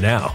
now.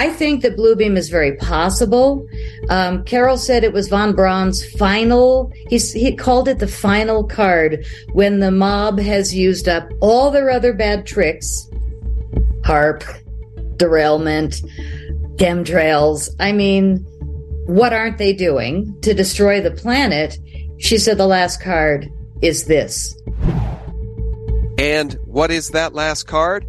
I think that Bluebeam is very possible. Um, Carol said it was von Braun's final. He's, he called it the final card when the mob has used up all their other bad tricks, HAARP, derailment, chemtrails. I mean, what aren't they doing to destroy the planet? She said the last card is this. And what is that last card?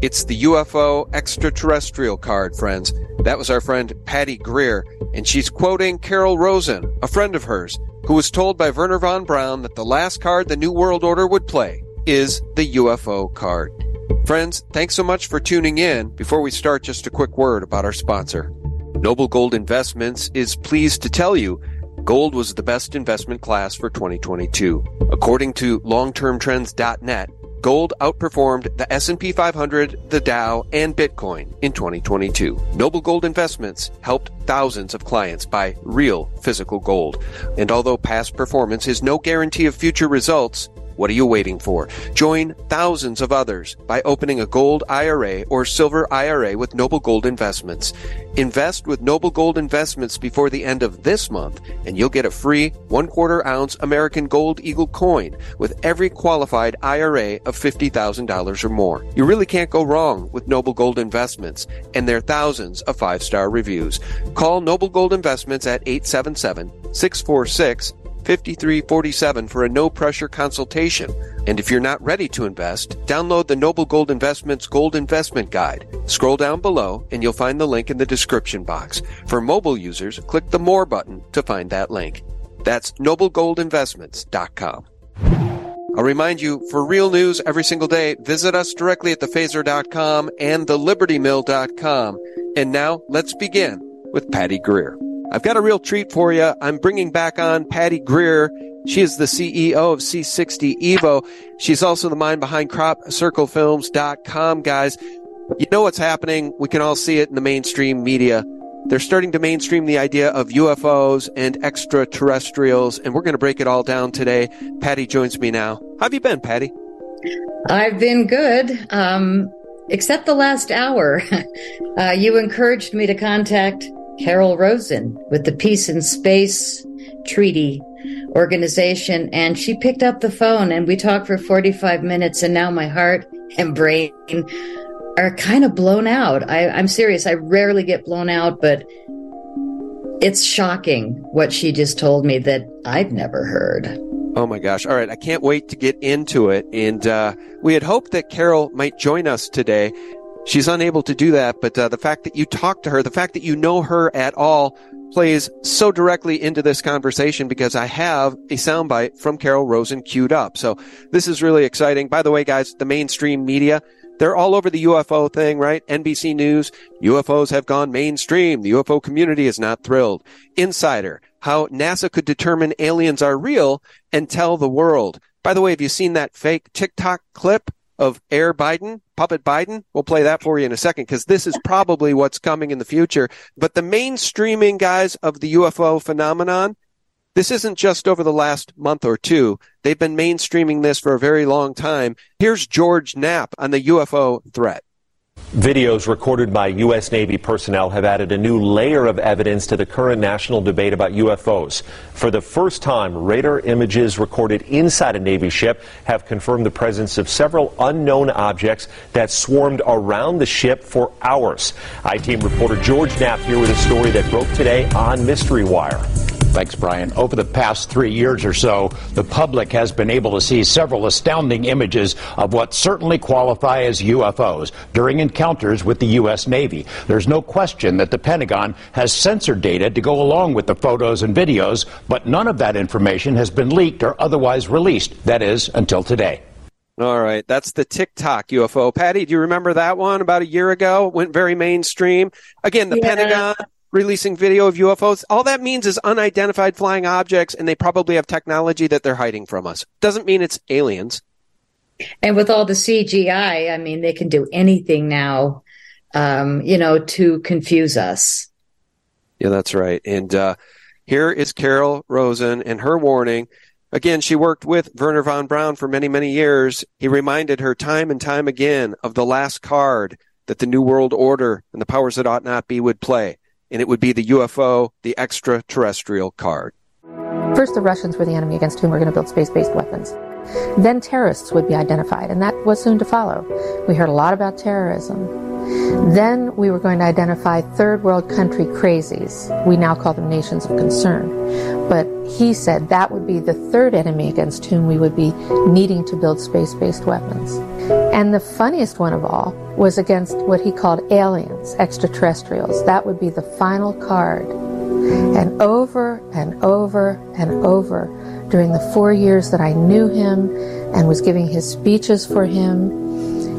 It's the UFO extraterrestrial card, friends. That was our friend Patty Greer, and she's quoting Carol Rosin, a friend of hers, who was told by Wernher von Braun that the last card the New World Order would play is the UFO card. Friends, thanks so much for tuning in. Before we start, just a quick word about our sponsor. Noble Gold Investments is pleased to tell you gold was the best investment class for 2022. According to longtermtrends.net, Gold outperformed the S&P 500, the Dow, and Bitcoin in 2022. Noble Gold Investments helped thousands of clients buy real physical gold. And although past performance is no guarantee of future results, what are you waiting for? Join thousands of others by opening a gold IRA or silver IRA with Noble Gold Investments. Invest with Noble Gold Investments before the end of this month, and you'll get a free one quarter ounce American Gold Eagle coin with every qualified IRA of $50,000 or more. You really can't go wrong with Noble Gold Investments and their thousands of five star reviews. Call Noble Gold Investments at 877 646 5347 for a no pressure consultation. And if you're not ready to invest, download the Noble Gold Investments Gold Investment Guide. Scroll down below and you'll find the link in the description box. For mobile users, click the More button to find that link. That's noblegoldinvestments.com. I'll remind you, for real news every single day, visit us directly at thephaser.com and thelibertymill.com. And now, let's begin with Patty Greer. I've got a real treat for you. I'm bringing back on Patty Greer. She is the CEO of C60 Evo. She's also the mind behind CropCircleFilms.com, guys. You know what's happening. We can all see it in the mainstream media. They're starting to mainstream the idea of UFOs and extraterrestrials, and we're going to break it all down today. Patty joins me now. How have you been, Patty? I've been good, um, except the last hour. uh, you encouraged me to contact Carol Rosin with the Peace and Space Treaty Organization, and she picked up the phone and we talked for 45 minutes, and now my heart and brain are kind of blown out. I, I'm serious. I rarely get blown out, but it's shocking what she just told me that I've never heard. Oh my gosh. All right. I can't wait to get into it. And uh, we had hoped that Carol might join us today. She's unable to do that, but uh, the fact that you talk to her, the fact that you know her at all, plays so directly into this conversation because I have a soundbite from Carol Rosin queued up. So this is really exciting. By the way, guys, the mainstream media, they're all over the UFO thing, right? NBC News, UFOs have gone mainstream. The UFO community is not thrilled. Insider, how NASA could determine aliens are real and tell the world. By the way, have you seen that fake TikTok clip of Air Biden, Puppet Biden. We'll play that for you in a second because this is probably what's coming in the future. But the mainstreaming guys of the UFO phenomenon, this isn't just over the last month or two. They've been mainstreaming this for a very long time. Here's George Knapp on the UFO threat. Videos recorded by U.S. Navy personnel have added a new layer of evidence to the current national debate about UFOs. For the first time, radar images recorded inside a Navy ship have confirmed the presence of several unknown objects that swarmed around the ship for hours. I-Team reporter George Knapp here with a story that broke today on Mystery Wire. Thanks, Brian. Over the past three years or so, the public has been able to see several astounding images of what certainly qualify as UFOs during encounters with the U.S. Navy. There's no question that the Pentagon has censored data to go along with the photos and videos, but none of that information has been leaked or otherwise released. That is, until today. All right, that's the Tic Tac UFO. Patty, do you remember that one about a year ago? Went very mainstream. Again, the yeah. Pentagon releasing video of UFOs. All that means is unidentified flying objects, and they probably have technology that they're hiding from us. Doesn't mean it's aliens. And with all the CGI, I mean, they can do anything now, um, you know, to confuse us. Yeah, that's right. And uh, here is Carol Rosin and her warning Again, she worked with Wernher von Braun for many, many years. He reminded her time and time again of the last card that the New World Order and the powers that ought not be would play. And it would be the UFO, the extraterrestrial card. First, the Russians were the enemy against whom we're going to build space based weapons. Then terrorists would be identified, and that was soon to follow. We heard a lot about terrorism. Then we were going to identify third world country crazies. We now call them nations of concern. But he said that would be the third enemy against whom we would be needing to build space based weapons. And the funniest one of all was against what he called aliens, extraterrestrials. That would be the final card. And over and over and over during the four years that I knew him and was giving his speeches for him,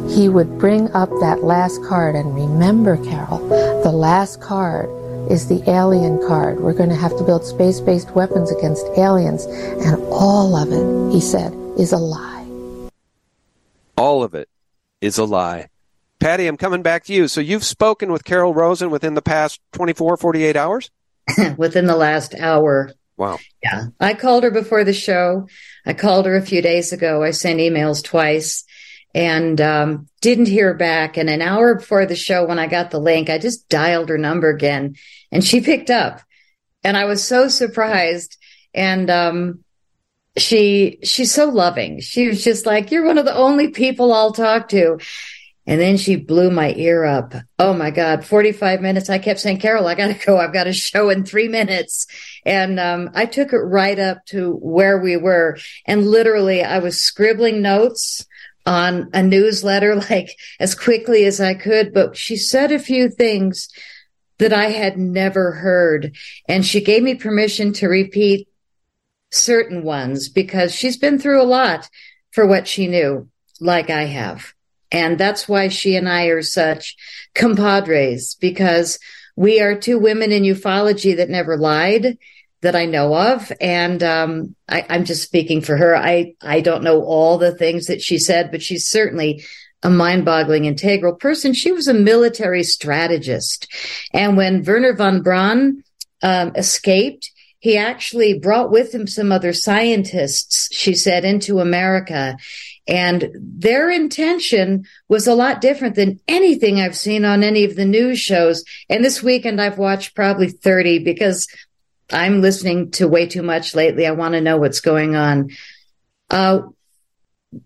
he would bring up that last card. And remember, Carol, the last card is the alien card. We're going to have to build space based weapons against aliens. And all of it, he said, is a lie. All of it is a lie. Patty, I'm coming back to you. So you've spoken with Carol Rosin within the past 24, 48 hours? within the last hour. Wow. Yeah. I called her before the show. I called her a few days ago. I sent emails twice and um, didn't hear back. And an hour before the show, when I got the link, I just dialed her number again and she picked up. And I was so surprised. And um, she she's so loving. She was just like, "You're one of the only people I'll talk to." And then she blew my ear up. Oh my God, 45 minutes. I kept saying, Carol, I got to go. I've got a show in three minutes. And um, I took it right up to where we were. And literally, I was scribbling notes on a newsletter like as quickly as I could, but she said a few things that I had never heard. And she gave me permission to repeat certain ones because she's been through a lot for what she knew, like I have. And that's why she and I are such compadres because we are two women in ufology that never lied that I know of. And um, I, I'm just speaking for her. I, I don't know all the things that she said, but she's certainly a mind-boggling integral person. She was a military strategist. And when Wernher von Braun um, escaped, he actually brought with him some other scientists, she said, into America. And their intention was a lot different than anything I've seen on any of the news shows. And this weekend I've watched probably 30 because I'm listening to way too much lately. I want to know what's going on. Uh,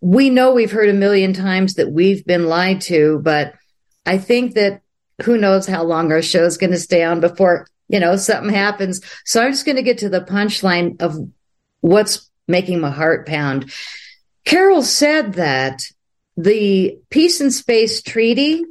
we know we've heard a million times that we've been lied to, but I think that who knows how long our show is going to stay on before, you know, something happens. So I'm just going to get to the punchline of what's making my heart pound. Carol said that the Peace and Space Treaty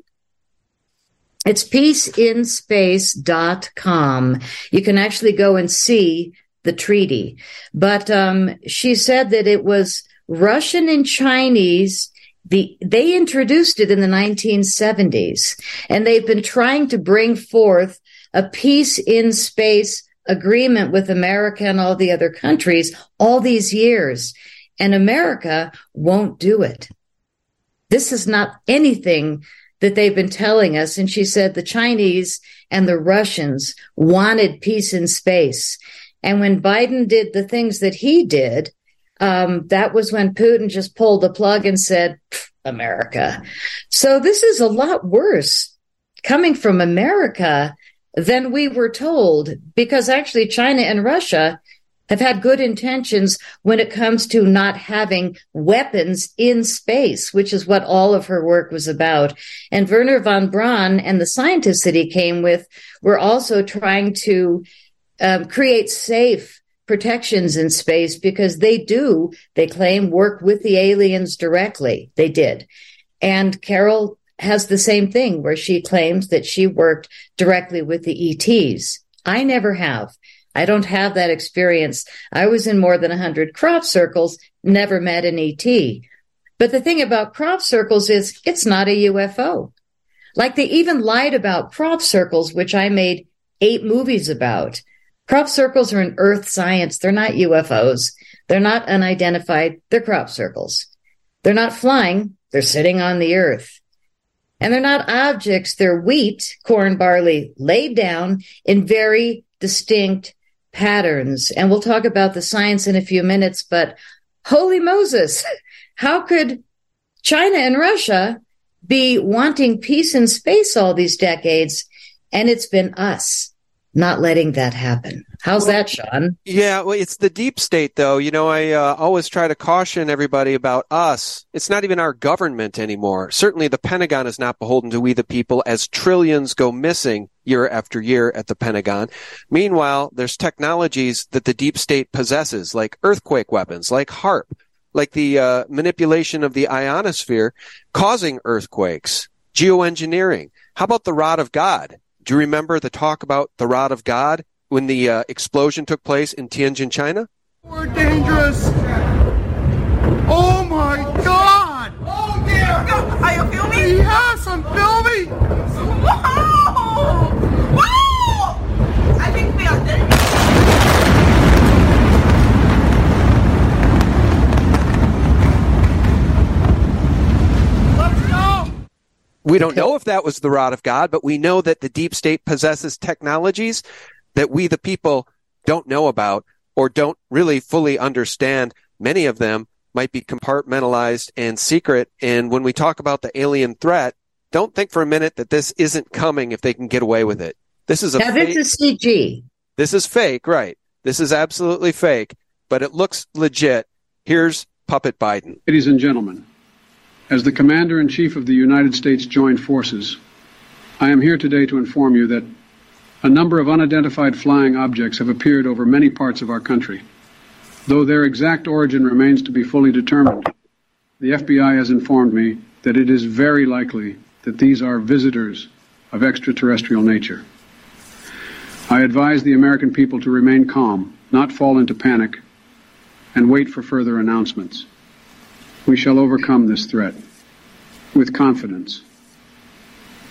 it's peaceinspace.com. You can actually go and see the treaty. But um, she said that it was Russian and Chinese. The, they introduced it in the 1970s, and they've been trying to bring forth a peace in space agreement with America and all the other countries all these years. And America won't do it. This is not anything that they've been telling us. And she said the Chinese and the Russians wanted peace in space. And when Biden did the things that he did, um, that was when Putin just pulled the plug and said, America. So this is a lot worse coming from America than we were told because actually China and Russia have had good intentions when it comes to not having weapons in space, which is what all of her work was about. And Wernher von Braun and the scientists that he came with were also trying to um, create safe protections in space because they do, they claim, work with the aliens directly. They did. And Carol has the same thing where she claims that she worked directly with the ETs. I never have. I don't have that experience. I was in more than 100 crop circles, never met an ET. But the thing about crop circles is it's not a UFO. Like they even lied about crop circles, which I made eight movies about. Crop circles are an earth science. They're not UFOs. They're not unidentified. They're crop circles. They're not flying. They're sitting on the earth. And they're not objects. They're wheat, corn, barley laid down in very distinct patterns. And we'll talk about the science in a few minutes, but holy Moses, how could China and Russia be wanting peace in space all these decades? And it's been us not letting that happen. How's well, that, Sean? Yeah, well, it's the deep state, though. You know, I uh, always try to caution everybody about us. It's not even our government anymore. Certainly, the Pentagon is not beholden to we the people as trillions go missing year after year at the Pentagon. Meanwhile, there's technologies that the deep state possesses, like earthquake weapons, like HAARP, like the uh, manipulation of the ionosphere, causing earthquakes, geoengineering. How about the rod of God? Do you remember the talk about the rod of God when the uh, explosion took place in Tianjin, China? We're dangerous. Oh my God! Oh dear! Are you filming? Yes, I'm filming. Wow! Wow! I think we are dangerous. We don't know if that was the rod of God, but we know that the deep state possesses technologies that we, the people, don't know about or don't really fully understand. Many of them might be compartmentalized and secret. And when we talk about the alien threat, don't think for a minute that this isn't coming if they can get away with it. This is a now, fake. this is CG. This is fake, right? This is absolutely fake, but it looks legit. Here's Puppet Biden. Ladies and gentlemen, as the Commander in Chief of the United States Joint Forces, I am here today to inform you that a number of unidentified flying objects have appeared over many parts of our country. Though their exact origin remains to be fully determined, the FBI has informed me that it is very likely that these are visitors of extraterrestrial nature. I advise the American people to remain calm, not fall into panic, and wait for further announcements. We shall overcome this threat with confidence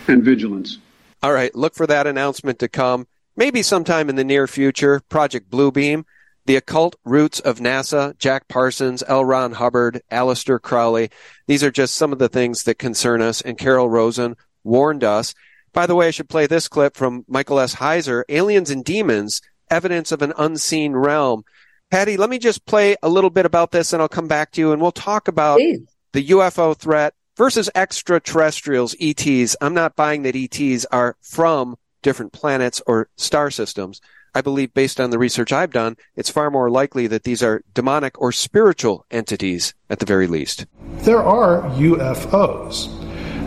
and vigilance. All right, look for that announcement to come, maybe sometime in the near future. Project Bluebeam, the occult roots of NASA, Jack Parsons, L. Ron Hubbard, Aleister Crowley. These are just some of the things that concern us, and Carol Rosin warned us. By the way, I should play this clip from Michael S. Heiser, Aliens and Demons, Evidence of an Unseen Realm. Patty, let me just play a little bit about this and I'll come back to you and we'll talk about Please. the UFO threat versus extraterrestrials, ETs. I'm not buying that ETs are from different planets or star systems. I believe based on the research I've done, it's far more likely that these are demonic or spiritual entities at the very least. There are UFOs.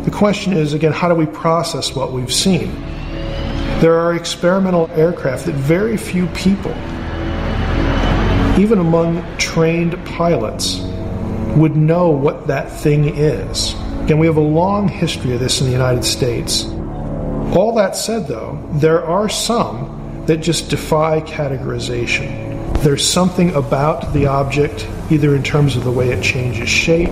The question is, again, how do we process what we've seen? There are experimental aircraft that very few people even among trained pilots, would know what that thing is. And we have a long history of this in the United States. All that said, though, there are some that just defy categorization. There's something about the object, either in terms of the way it changes shape.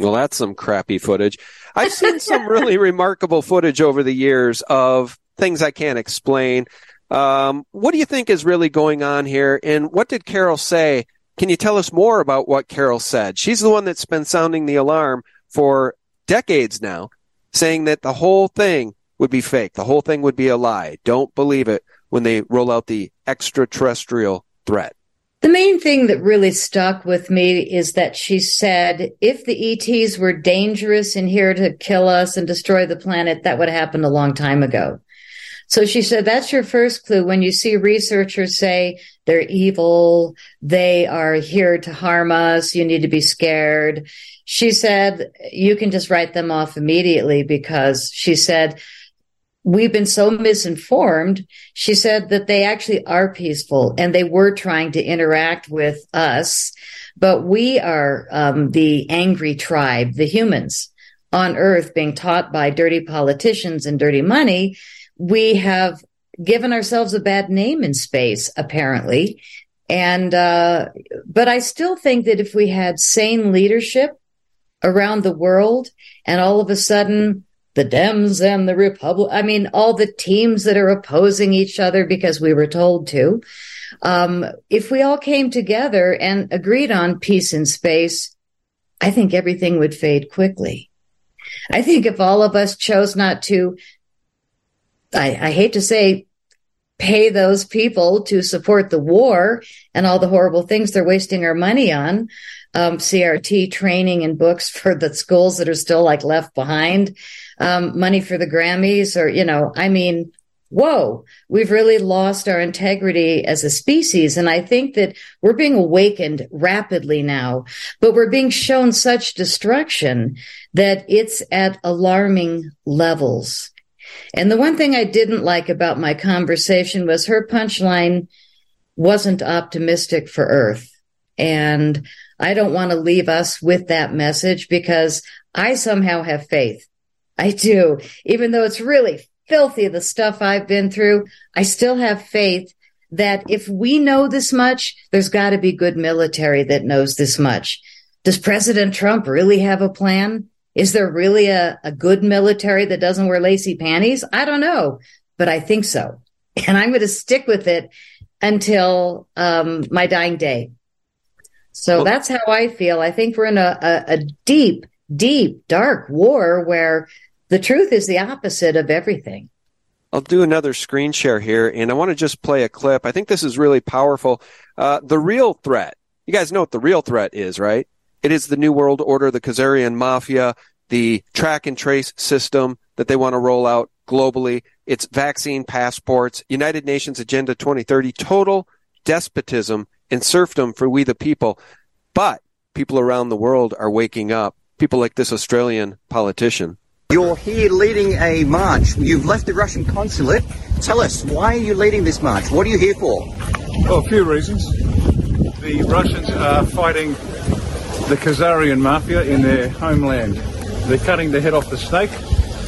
Well, that's some crappy footage. I've seen some really remarkable footage over the years of things I can't explain. Um, what do you think is really going on here? And what did Carol say? Can you tell us more about what Carol said? She's the one that's been sounding the alarm for decades now, saying that the whole thing would be fake. The whole thing would be a lie. Don't believe it when they roll out the extraterrestrial threat. The main thing that really stuck with me is that she said if the ETs were dangerous and here to kill us and destroy the planet, that would have happened a long time ago. So she said, that's your first clue. When you see researchers say they're evil, they are here to harm us, you need to be scared. She said, you can just write them off immediately because she said, we've been so misinformed. She said that they actually are peaceful and they were trying to interact with us, but we are um, the angry tribe, the humans on earth being taught by dirty politicians and dirty money. We have given ourselves a bad name in space, apparently. And, uh, but I still think that if we had sane leadership around the world and all of a sudden the Dems and the Republic, I mean, all the teams that are opposing each other because we were told to. Um, if we all came together and agreed on peace in space, I think everything would fade quickly. I think if all of us chose not to, I, I hate to say, pay those people to support the war and all the horrible things they're wasting our money on, um, CRT training and books for the schools that are still like left behind, um, money for the Grammys or, you know, I mean, whoa, we've really lost our integrity as a species. And I think that we're being awakened rapidly now, but we're being shown such destruction that it's at alarming levels. And the one thing I didn't like about my conversation was her punchline wasn't optimistic for Earth. And I don't want to leave us with that message because I somehow have faith. I do. Even though it's really filthy, the stuff I've been through, I still have faith that if we know this much, there's got to be good military that knows this much. Does President Trump really have a plan? Is there really a, a good military that doesn't wear lacy panties? I don't know, but I think so. And I'm going to stick with it until um, my dying day. So well, that's how I feel. I think we're in a, a, a deep, deep, dark war where the truth is the opposite of everything. I'll do another screen share here, and I want to just play a clip. I think this is really powerful. Uh, the real threat. You guys know what the real threat is, right? It is the New World Order, the Khazarian Mafia, the track and trace system that they want to roll out globally. It's vaccine passports, United Nations Agenda 2030, total despotism and serfdom for we the people. But people around the world are waking up. People like this Australian politician. You're here leading a march. You've left the Russian consulate. Tell us, why are you leading this march? What are you here for? Well, a few reasons. The Russians are fighting the Khazarian mafia in their homeland. They're cutting the head off the snake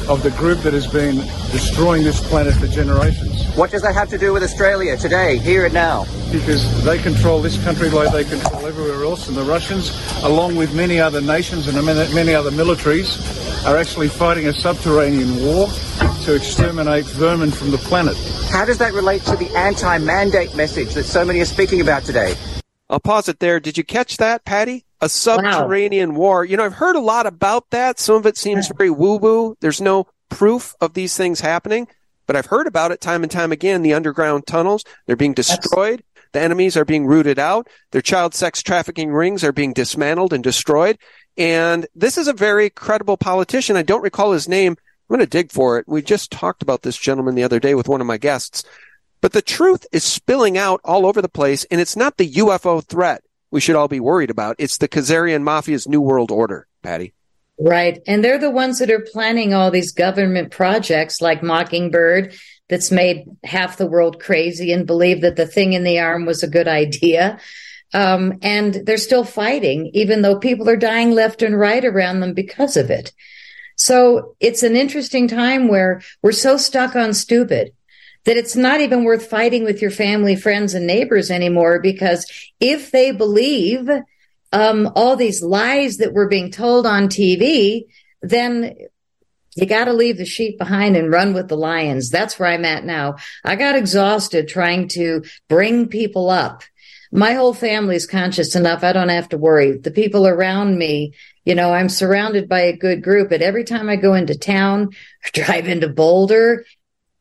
of the group that has been destroying this planet for generations. What does that have to do with Australia today, here and now? Because they control this country like they control everywhere else, and the Russians, along with many other nations and many other militaries, are actually fighting a subterranean war to exterminate vermin from the planet. How does that relate to the anti-mandate message that so many are speaking about today? I'll pause it there. Did you catch that, Patty? A subterranean wow. war. You know, I've heard a lot about that. Some of it seems very woo woo. There's no proof of these things happening, but I've heard about it time and time again. The underground tunnels, they're being destroyed. That's... The enemies are being rooted out. Their child sex trafficking rings are being dismantled and destroyed. And this is a very credible politician. I don't recall his name. I'm going to dig for it. We just talked about this gentleman the other day with one of my guests. But the truth is spilling out all over the place, and it's not the UFO threat we should all be worried about. It's the Khazarian Mafia's New World Order, Patty. Right. And they're the ones that are planning all these government projects like Mockingbird that's made half the world crazy and believe that the thing in the arm was a good idea. Um, and they're still fighting, even though people are dying left and right around them because of it. So it's an interesting time where we're so stuck on stupid that it's not even worth fighting with your family, friends, and neighbors anymore because if they believe um, all these lies that we're being told on TV, then you got to leave the sheep behind and run with the lions. That's where I'm at now. I got exhausted trying to bring people up. My whole family's conscious enough. I don't have to worry. The people around me, you know, I'm surrounded by a good group, but every time I go into town drive into Boulder,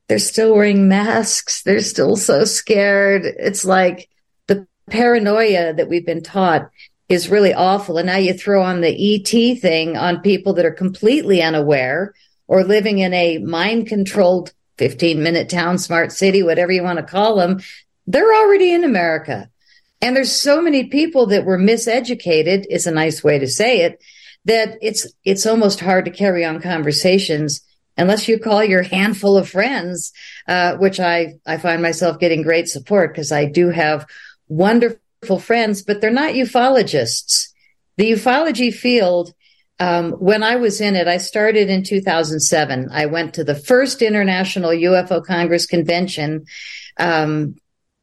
they're still wearing masks. They're still so scared. It's like the paranoia that we've been taught is really awful. And now you throw on the ET thing on people that are completely unaware or living in a mind controlled 15 minute town, smart city, whatever you want to call them. They're already in America. And there's so many people that were miseducated is a nice way to say it that it's, it's almost hard to carry on conversations unless you call your handful of friends, uh, which I, I find myself getting great support because I do have wonderful friends, but they're not ufologists. The ufology field, um, when I was in it, I started in 2007. I went to the first International UFO Congress convention. Um,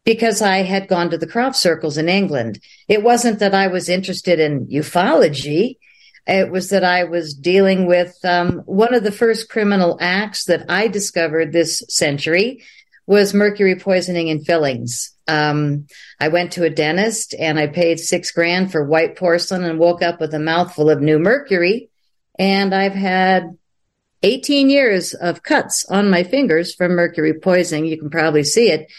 because I had gone to the crop circles in England. It wasn't that I was interested in ufology. It was that I was dealing with um, one of the first criminal acts that I discovered this century was mercury poisoning in fillings. Um, I went to a dentist and I paid six grand for white porcelain and woke up with a mouthful of new mercury. And I've had 18 years of cuts on my fingers from mercury poisoning. You can probably see it.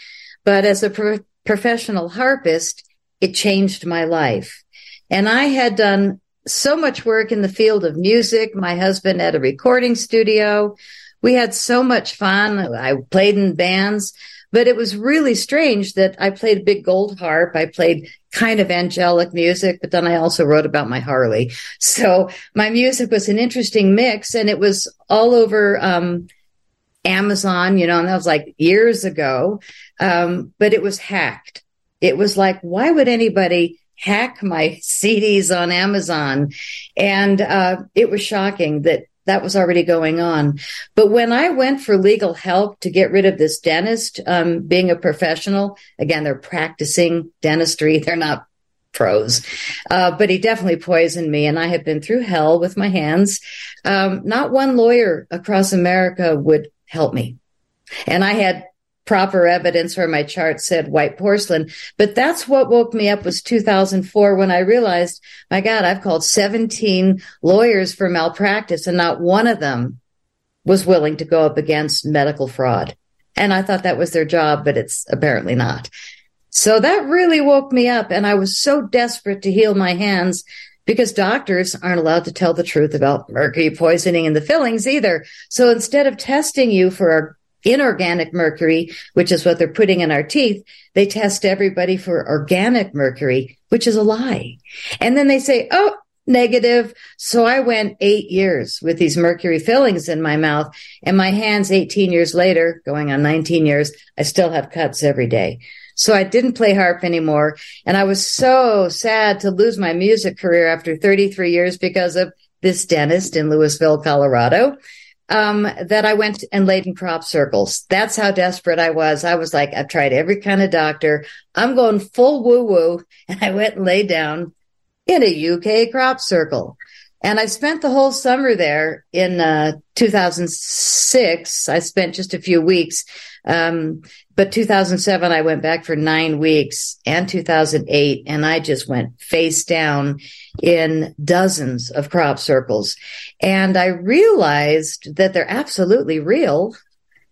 But as a pro- professional harpist, it changed my life. And I had done so much work in the field of music. My husband had a recording studio. We had so much fun. I played in bands, but it was really strange that I played a big gold harp. I played kind of angelic music, but then I also wrote about my Harley. So my music was an interesting mix and it was all over, um, Amazon, you know, and that was like years ago. Um, but it was hacked. It was like, why would anybody hack my CDs on Amazon. And uh, it was shocking that that was already going on. But when I went for legal help to get rid of this dentist, um, being a professional, again, they're practicing dentistry. They're not pros. Uh, but he definitely poisoned me and I have been through hell with my hands. Um, not one lawyer across America would help me. And I had proper evidence where my chart said white porcelain. But that's what woke me up was 2004 when I realized, my God, I've called 17 lawyers for malpractice and not one of them was willing to go up against medical fraud. And I thought that was their job, but it's apparently not. So that really woke me up. And I was so desperate to heal my hands because doctors aren't allowed to tell the truth about mercury poisoning in the fillings either. So instead of testing you for inorganic mercury, which is what they're putting in our teeth, they test everybody for organic mercury, which is a lie. And then they say, oh, negative. So I went eight years with these mercury fillings in my mouth and my hands 18 years later, going on 19 years, I still have cuts every day. So I didn't play harp anymore. And I was so sad to lose my music career after 33 years because of this dentist in Louisville, Colorado um, that I went and laid in crop circles. That's how desperate I was. I was like, I've tried every kind of doctor. I'm going full woo woo. And I went and laid down in a UK crop circle. And I spent the whole summer there in uh, 2006. I spent just a few weeks. Um, but 2007, I went back for nine weeks and 2008, and I just went face down in dozens of crop circles. And I realized that they're absolutely real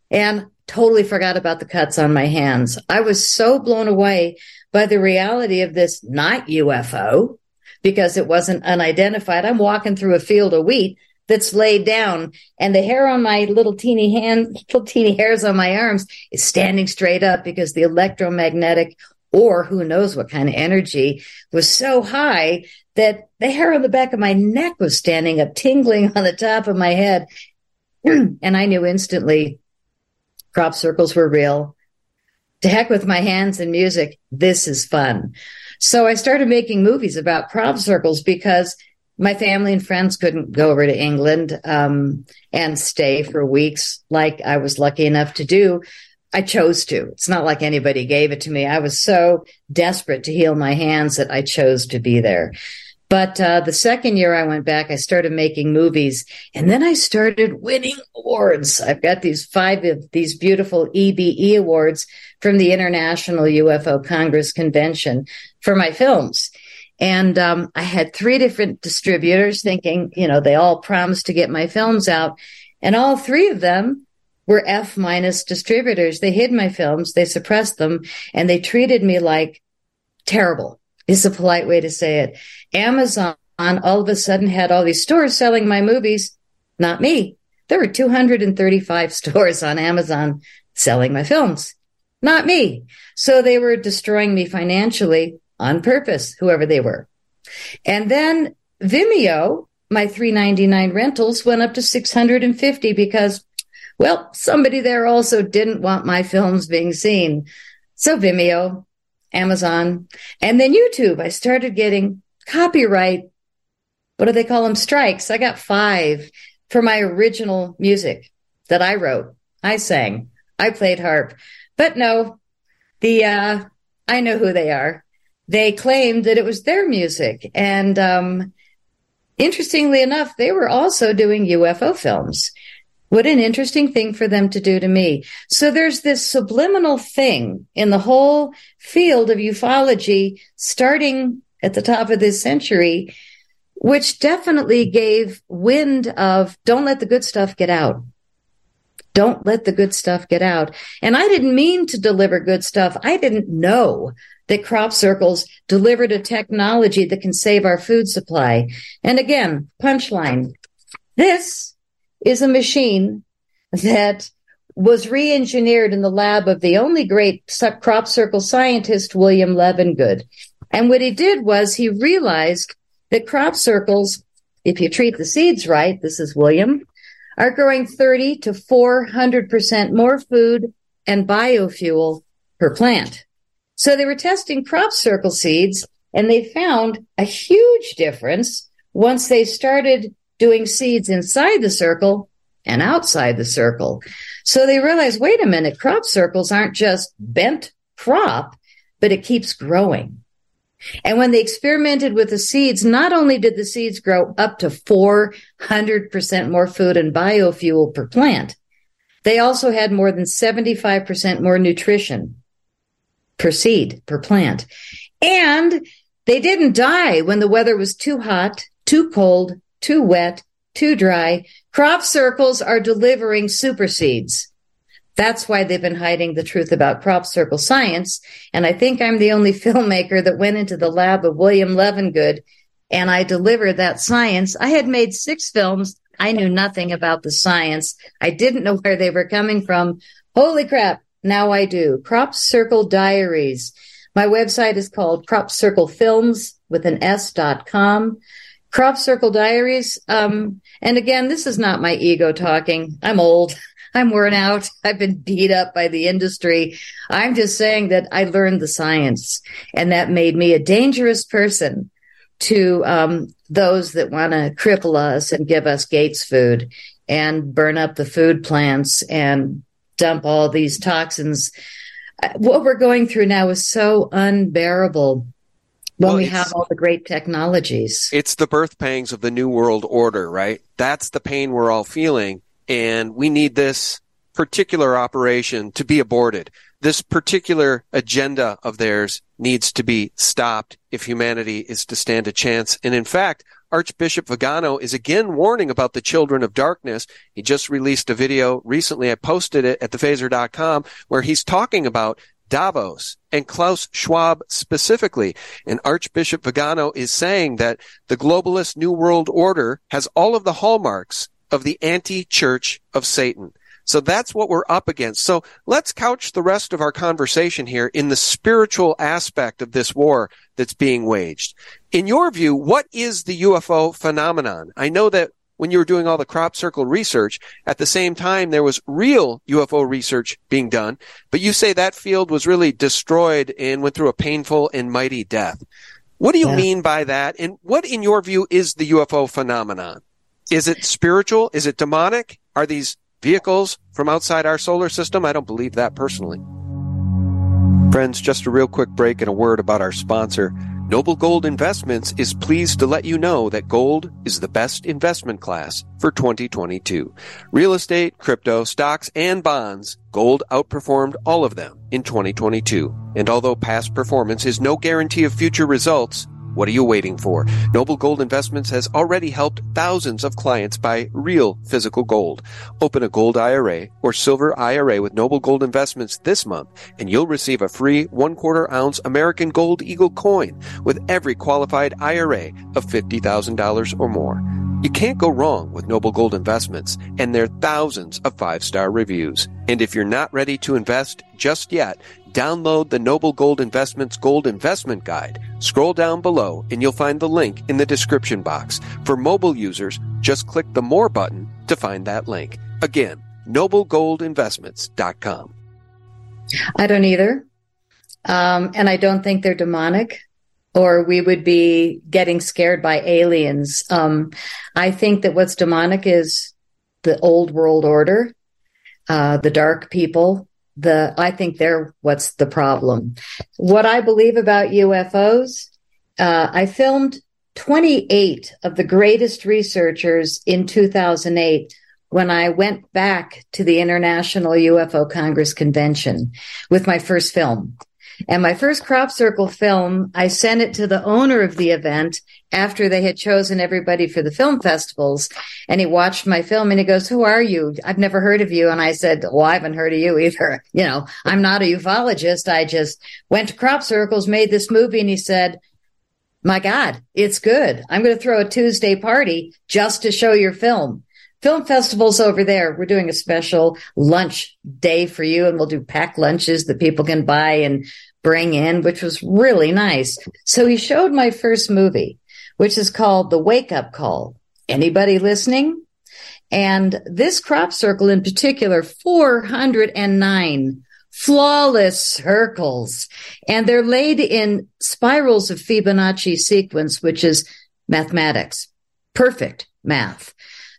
and totally forgot about the cuts on my hands. I was so blown away by the reality of this not UFO because it wasn't unidentified. I'm walking through a field of wheat that's laid down and the hair on my little teeny hand, little teeny hairs on my arms is standing straight up because the electromagnetic or who knows what kind of energy was so high that the hair on the back of my neck was standing up, tingling on the top of my head. and I knew instantly crop circles were real. To heck with my hands and music. This is fun. So I started making movies about crop circles because my family and friends couldn't go over to England um, and stay for weeks like I was lucky enough to do. I chose to. It's not like anybody gave it to me. I was so desperate to heal my hands that I chose to be there. But uh, the second year I went back, I started making movies and then I started winning awards. I've got these five of these beautiful EBE awards from the International UFO Congress Convention for my films. And um, I had three different distributors thinking, you know, they all promised to get my films out. And all three of them were F minus distributors. They hid my films, they suppressed them, and they treated me like terrible is a polite way to say it. Amazon all of a sudden had all these stores selling my movies. Not me. There were 235 stores on Amazon selling my films. Not me. So they were destroying me financially on purpose, whoever they were. And then Vimeo, my 399 rentals went up to 650 because Well, somebody there also didn't want my films being seen. So Vimeo, Amazon, and then YouTube, I started getting copyright. What do they call them? Strikes. I got five for my original music that I wrote. I sang. I played harp. But no, the, uh, I know who they are. They claimed that it was their music. And, um, interestingly enough, they were also doing UFO films. What an interesting thing for them to do to me. So there's this subliminal thing in the whole field of ufology starting at the top of this century, which definitely gave wind of don't let the good stuff get out. Don't let the good stuff get out. And I didn't mean to deliver good stuff. I didn't know that crop circles delivered a technology that can save our food supply. And again, punchline. This is a machine that was re-engineered in the lab of the only great crop circle scientist, William Levengood. And what he did was he realized that crop circles, if you treat the seeds right, this is William, are growing 30 to 400% more food and biofuel per plant. So they were testing crop circle seeds and they found a huge difference once they started doing seeds inside the circle and outside the circle. So they realized, wait a minute, crop circles aren't just bent crop, but it keeps growing. And when they experimented with the seeds, not only did the seeds grow up to 400% more food and biofuel per plant, they also had more than 75% more nutrition per seed, per plant. And they didn't die when the weather was too hot, too cold, too wet, too dry. Crop circles are delivering super seeds. That's why they've been hiding the truth about crop circle science. And I think I'm the only filmmaker that went into the lab of William Levengood and I delivered that science. I had made six films. I knew nothing about the science. I didn't know where they were coming from. Holy crap. Now I do. Crop Circle Diaries. My website is called Crop Circle Films with an S dot com. Crop Circle Diaries. Um, and again, this is not my ego talking. I'm old. I'm worn out. I've been beat up by the industry. I'm just saying that I learned the science and that made me a dangerous person to um, those that want to cripple us and give us Gates food and burn up the food plants and dump all these toxins. Uh, what we're going through now is so unbearable when well, we have all the great technologies. It's the birth pangs of the new world order, right? That's the pain we're all feeling and we need this particular operation to be aborted. This particular agenda of theirs needs to be stopped if humanity is to stand a chance. And in fact, Archbishop Vigano is again warning about the children of darkness. He just released a video recently. I posted it at thephaser.com where he's talking about Davos and Klaus Schwab specifically. And Archbishop Vigano is saying that the globalist New World Order has all of the hallmarks of the anti-church of Satan. So that's what we're up against. So let's couch the rest of our conversation here in the spiritual aspect of this war that's being waged. In your view, what is the UFO phenomenon? I know that when you were doing all the crop circle research, at the same time there was real UFO research being done, but you say that field was really destroyed and went through a painful and mighty death. What do you yeah. mean by that? And what in your view is the UFO phenomenon? Is it spiritual? Is it demonic? Are these vehicles from outside our solar system? I don't believe that personally. Friends, just a real quick break and a word about our sponsor. Noble Gold Investments is pleased to let you know that gold is the best investment class for 2022. Real estate, crypto, stocks, and bonds, gold outperformed all of them in 2022. And although past performance is no guarantee of future results, what are you waiting for? Noble Gold Investments has already helped thousands of clients buy real physical gold. Open a gold IRA or silver IRA with Noble Gold Investments this month and you'll receive a free one quarter ounce American Gold Eagle coin with every qualified IRA of $50,000 or more. You can't go wrong with Noble Gold Investments and their thousands of five star reviews. And if you're not ready to invest just yet, download the Noble Gold Investments Gold Investment Guide. Scroll down below and you'll find the link in the description box. For mobile users, just click the More button to find that link. Again, noblegoldinvestments.com. I don't either. Um, and I don't think they're demonic or we would be getting scared by aliens. Um, I think that what's demonic is the old world order, uh, the dark people. The I think they're what's the problem. What I believe about UFOs, uh, I filmed 28 of the greatest researchers in 2008 when I went back to the International UFO Congress Convention with my first film. And my first crop circle film, I sent it to the owner of the event after they had chosen everybody for the film festivals. And he watched my film and he goes, who are you? I've never heard of you. And I said, well, I haven't heard of you either. You know, I'm not a ufologist. I just went to crop circles, made this movie. And he said, my God, it's good. I'm going to throw a Tuesday party just to show your film film festivals over there. We're doing a special lunch day for you and we'll do packed lunches that people can buy and bring in, which was really nice. So he showed my first movie, which is called The Wake Up Call. Anybody listening? And this crop circle in particular, 409 flawless circles. And they're laid in spirals of Fibonacci sequence, which is mathematics. Perfect math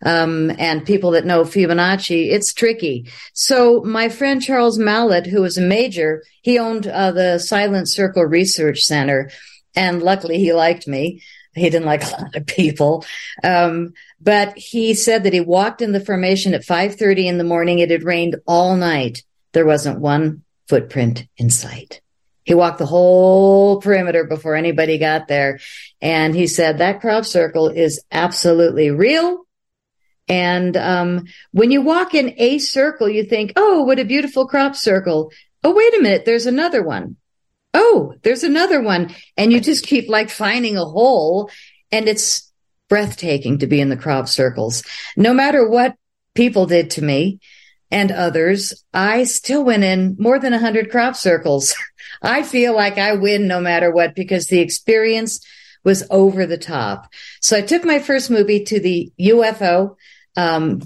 um, and people that know Fibonacci, it's tricky. So my friend Charles Mallett, who was a major, he owned uh, the Silent Circle Research Center, and luckily he liked me. He didn't like a lot of people. Um, but he said that he walked in the formation at 5.30 in the morning. It had rained all night. There wasn't one footprint in sight. He walked the whole perimeter before anybody got there. And he said that crop circle is absolutely real. And um, when you walk in a circle, you think, oh, what a beautiful crop circle. Oh, wait a minute, there's another one. Oh, there's another one. And you just keep like finding a hole. And it's breathtaking to be in the crop circles. No matter what people did to me and others, I still went in more than 100 crop circles. I feel like I win no matter what because the experience was over the top. So I took my first movie to the UFO um,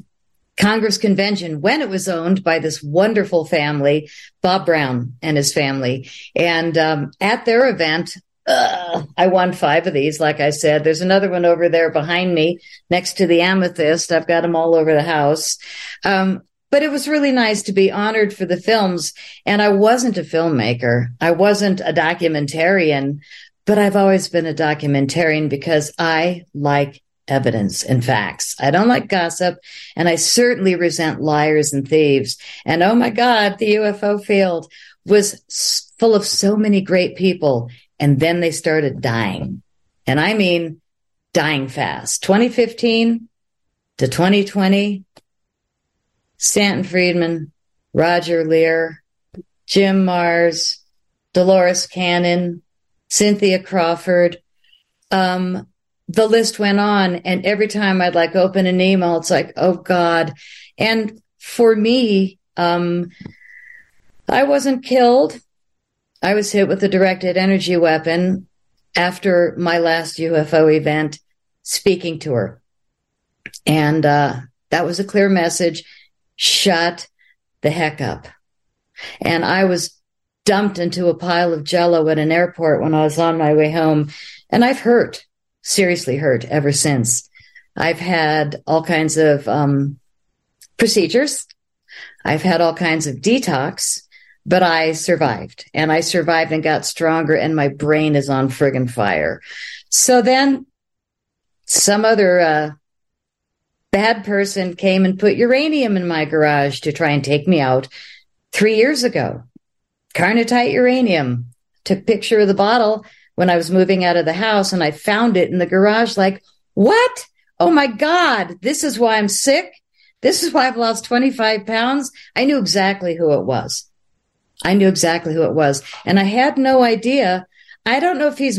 Congress convention when it was owned by this wonderful family, Bob Brown and his family. And um, at their event, uh, I won five of these. Like I said, there's another one over there behind me next to the amethyst. I've got them all over the house. Um, but it was really nice to be honored for the films. And I wasn't a filmmaker. I wasn't a documentarian, but I've always been a documentarian because I like evidence and facts. I don't like gossip and I certainly resent liars and thieves. And oh my God, the UFO field was full of so many great people. And then they started dying. And I mean dying fast. 2015 to 2020, Stanton Friedman, Roger Lear, Jim Marrs, Dolores Cannon, Cynthia Crawford. Um, the list went on and every time I'd like open an email, it's like, oh God. And for me, um, I wasn't killed. I was hit with a directed energy weapon after my last UFO event speaking to her. And, uh, that was a clear message. Shut the heck up. And I was dumped into a pile of jello at an airport when I was on my way home. And I've hurt seriously hurt ever since. I've had all kinds of um, procedures. I've had all kinds of detox, but I survived and I survived and got stronger and my brain is on friggin' fire. So then some other, uh, bad person came and put uranium in my garage to try and take me out three years ago. Carnotite uranium. Took picture of the bottle when I was moving out of the house and I found it in the garage, like, what? Oh my God, this is why I'm sick. This is why I've lost 25 pounds. I knew exactly who it was. I knew exactly who it was. And I had no idea. I don't know if he's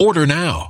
Order now.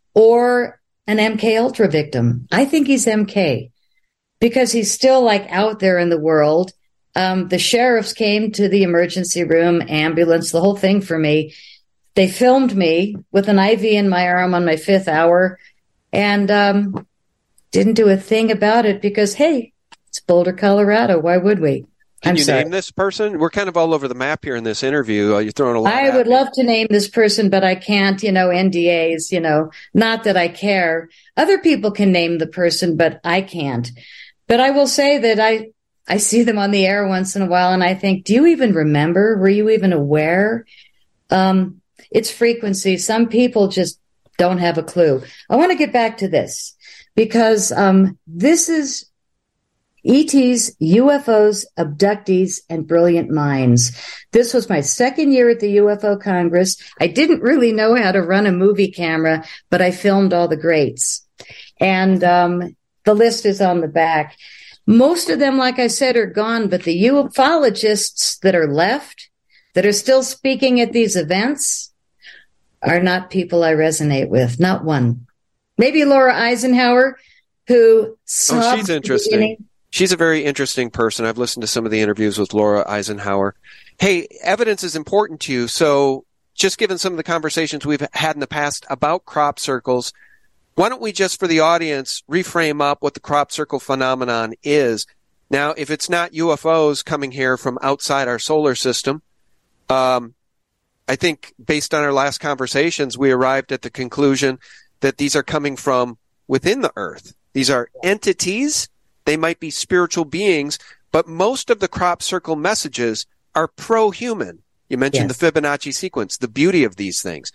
or an MK Ultra victim. I think he's MK because he's still like out there in the world. Um, the sheriffs came to the emergency room, ambulance, the whole thing for me. They filmed me with an IV in my arm on my fifth hour and um, didn't do a thing about it because, hey, it's Boulder, Colorado. Why would we? Can I'm you sorry. name this person? We're kind of all over the map here in this interview. Uh, you're throwing a lot. I would me. love to name this person, but I can't, you know, NDAs, you know, not that I care. Other people can name the person, but I can't. But I will say that I, I see them on the air once in a while and I think, do you even remember? Were you even aware? Um, it's frequency. Some people just don't have a clue. I want to get back to this because, um, this is ETs, UFOs, abductees, and brilliant minds. This was my second year at the UFO Congress. I didn't really know how to run a movie camera, but I filmed all the greats. And um, the list is on the back. Most of them, like I said, are gone, but the ufologists that are left, that are still speaking at these events, are not people I resonate with. Not one. Maybe Laura Eisenhower, who saw Oh, she's interesting. She's a very interesting person. I've listened to some of the interviews with Laura Eisenhower. Hey, evidence is important to you. So just given some of the conversations we've had in the past about crop circles, why don't we just for the audience reframe up what the crop circle phenomenon is? Now, if it's not UFOs coming here from outside our solar system, um, I think based on our last conversations, we arrived at the conclusion that these are coming from within the earth. These are entities they might be spiritual beings, but most of the crop circle messages are pro-human. You mentioned Yes. the Fibonacci sequence, the beauty of these things.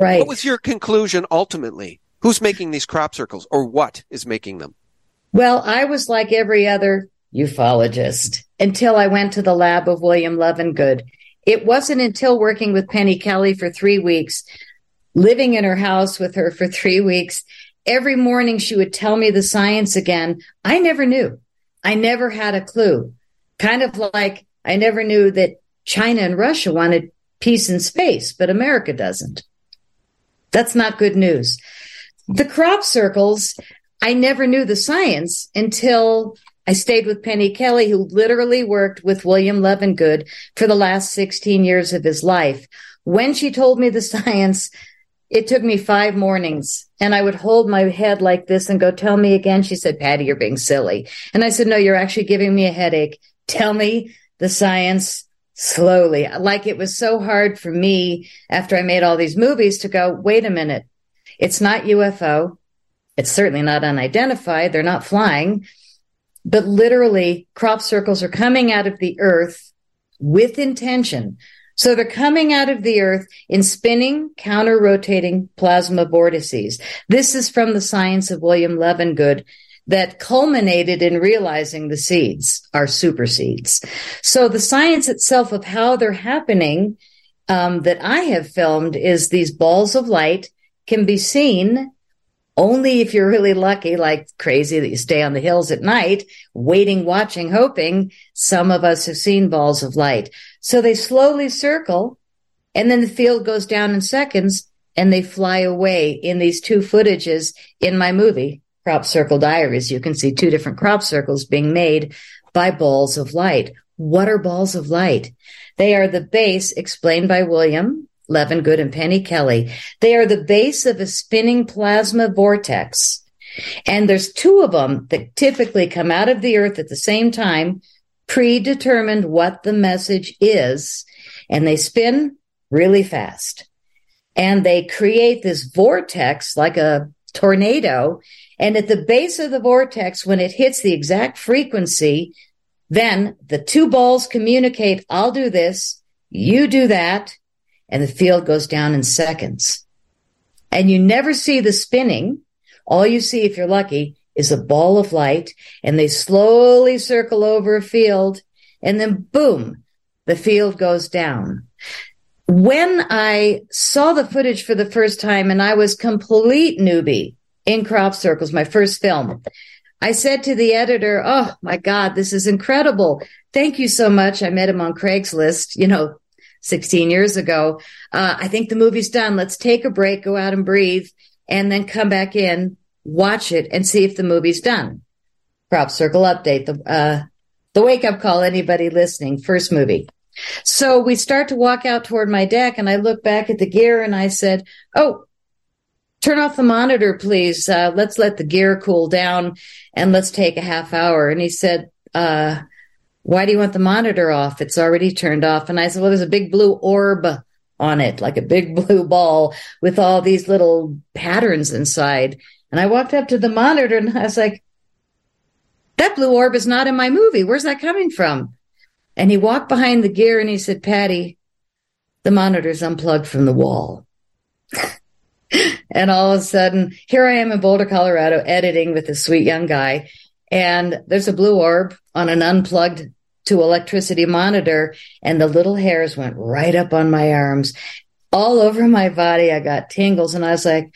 Right. What was your conclusion ultimately? Who's making these crop circles or what is making them? Well, I was like every other ufologist until I went to the lab of William Levengood. It wasn't until working with Penny Kelly for three weeks, living in her house with her for three weeks, every morning she would tell me the science again. I never knew. I never had a clue. Kind of like I never knew that China and Russia wanted peace in space, but America doesn't. That's not good news. The crop circles, I never knew the science until I stayed with Penny Kelly, who literally worked with William Levengood for the last 16 years of his life. When she told me the science, it took me five mornings and I would hold my head like this and go, tell me again. She said, Patty, you're being silly. And I said, no, you're actually giving me a headache. Tell me the science slowly. Like it was so hard for me after I made all these movies to go, wait a minute. It's not UFO. It's certainly not unidentified. They're not flying, but literally crop circles are coming out of the earth with intention. So they're coming out of the earth in spinning, counter rotating plasma vortices. This is from the science of William Levengood that culminated in realizing the seeds are super seeds. So the science itself of how they're happening um, that I have filmed is these balls of light can be seen only if you're really lucky, like crazy that you stay on the hills at night, waiting, watching, hoping. Some of us have seen balls of light. So they slowly circle and then the field goes down in seconds and they fly away in these two footages in my movie, Crop Circle Diaries. You can see two different crop circles being made by balls of light. What are balls of light? They are the base explained by William Levengood and Penny Kelly. They are the base of a spinning plasma vortex. And there's two of them that typically come out of the earth at the same time, predetermined what the message is, and they spin really fast. And they create this vortex like a tornado. And at the base of the vortex, when it hits the exact frequency, then the two balls communicate, I'll do this, you do that, and the field goes down in seconds. And you never see the spinning. All you see, if you're lucky, is a ball of light and they slowly circle over a field and then boom, the field goes down. When I saw the footage for the first time and I was complete newbie in crop circles, my first film, I said to the editor, Oh my God, this is incredible. Thank you so much. I met him on Craigslist, you know, 16 years ago. Uh, I think the movie's done. Let's take a break, go out and breathe, and then come back in, watch it, and see if the movie's done. Crop Circle update, the, uh, the wake up call, anybody listening, first movie. So we start to walk out toward my deck, and I look back at the gear and I said, Oh, turn off the monitor, please. Uh, let's let the gear cool down and let's take a half hour. And he said, uh, why do you want the monitor off? It's already turned off. And I said, well, there's a big blue orb on it, like a big blue ball with all these little patterns inside. And I walked up to the monitor and I was like, that blue orb is not in my movie. Where's that coming from? And he walked behind the gear and he said, Patty, the monitor's unplugged from the wall. and all of a sudden, here I am in Boulder, Colorado, editing with this sweet young guy. And there's a blue orb on an unplugged to electricity monitor. And the little hairs went right up on my arms, all over my body. I got tingles. And I was like,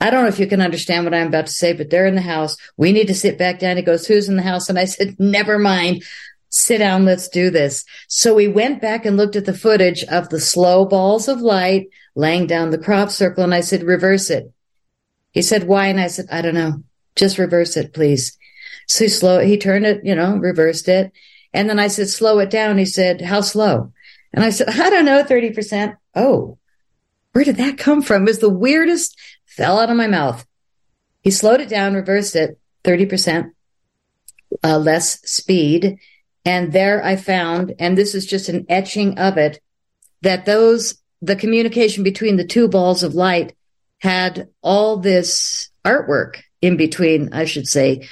I don't know if you can understand what I'm about to say, but they're in the house. We need to sit back down. He goes, Who's in the house? And I said, Never mind. Sit down. Let's do this. So we went back and looked at the footage of the slow balls of light laying down the crop circle. And I said, Reverse it. He said, Why? And I said, I don't know. Just reverse it, please. So he slow, he turned it, you know, reversed it. And then I said, slow it down. He said, how slow? And I said, I don't know, 30%. Oh, where did that come from? Was the weirdest, fell out of my mouth. He slowed it down, reversed it, 30% uh, less speed. And there I found, and this is just an etching of it, that those, the communication between the two balls of light had all this artwork in between, I should say,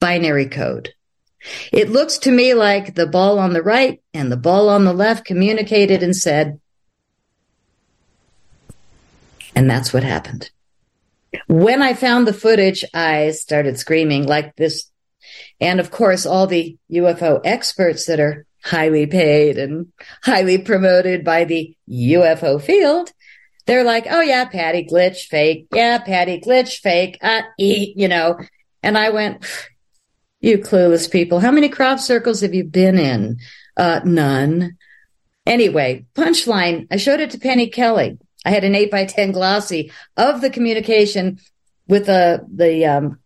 binary code. It looks to me like the ball on the right and the ball on the left communicated and said, and that's what happened. When I found the footage, I started screaming like this. And of course, all the UFO experts that are highly paid and highly promoted by the UFO field, they're like, oh yeah, Patty glitch fake. Yeah, Patty glitch fake. Uh, eat, you know. And I went, you clueless people. How many crop circles have you been in? Uh, none. Anyway, punchline. I showed it to Penny Kelly. I had an eight by 10 glossy of the communication with the, the, um,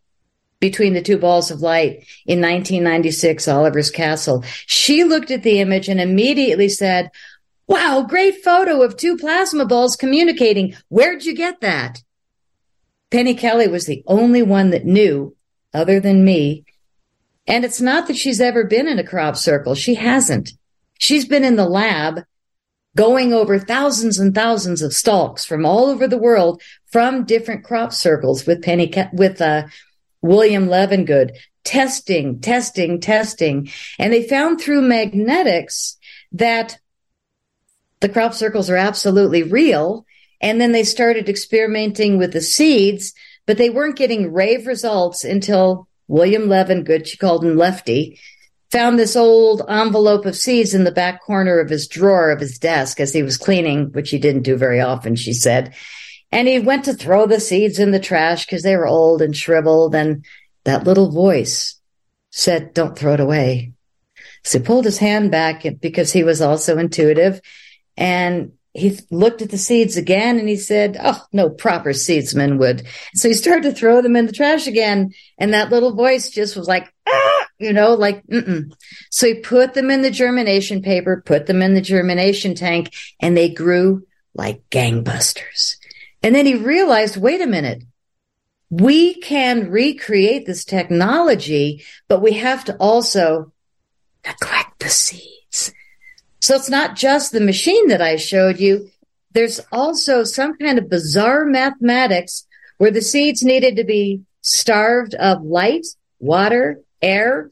between the two balls of light in 1996, Oliver's Castle. She looked at the image and immediately said, Wow, great photo of two plasma balls communicating. Where'd you get that? Penny Kelly was the only one that knew, other than me. And it's not that she's ever been in a crop circle. She hasn't. She's been in the lab going over thousands and thousands of stalks from all over the world from different crop circles with Penny, with, uh, William Levengood, testing, testing, testing. And they found through magnetics that the crop circles are absolutely real. And then they started experimenting with the seeds, but they weren't getting rave results until William Levengood, she called him Lefty, found this old envelope of seeds in the back corner of his drawer of his desk as he was cleaning, which he didn't do very often, she said. And he went to throw the seeds in the trash because they were old and shriveled. And that little voice said, don't throw it away. So he pulled his hand back because he was also intuitive and he looked at the seeds again and he said, Oh, no proper seedsman would. So he started to throw them in the trash again. And that little voice just was like, ah, you know, like, mm-mm. So he put them in the germination paper, put them in the germination tank, and they grew like gangbusters. And then he realized, wait a minute. We can recreate this technology, but we have to also neglect the seeds. So it's not just the machine that I showed you. There's also some kind of bizarre mathematics where the seeds needed to be starved of light, water, air.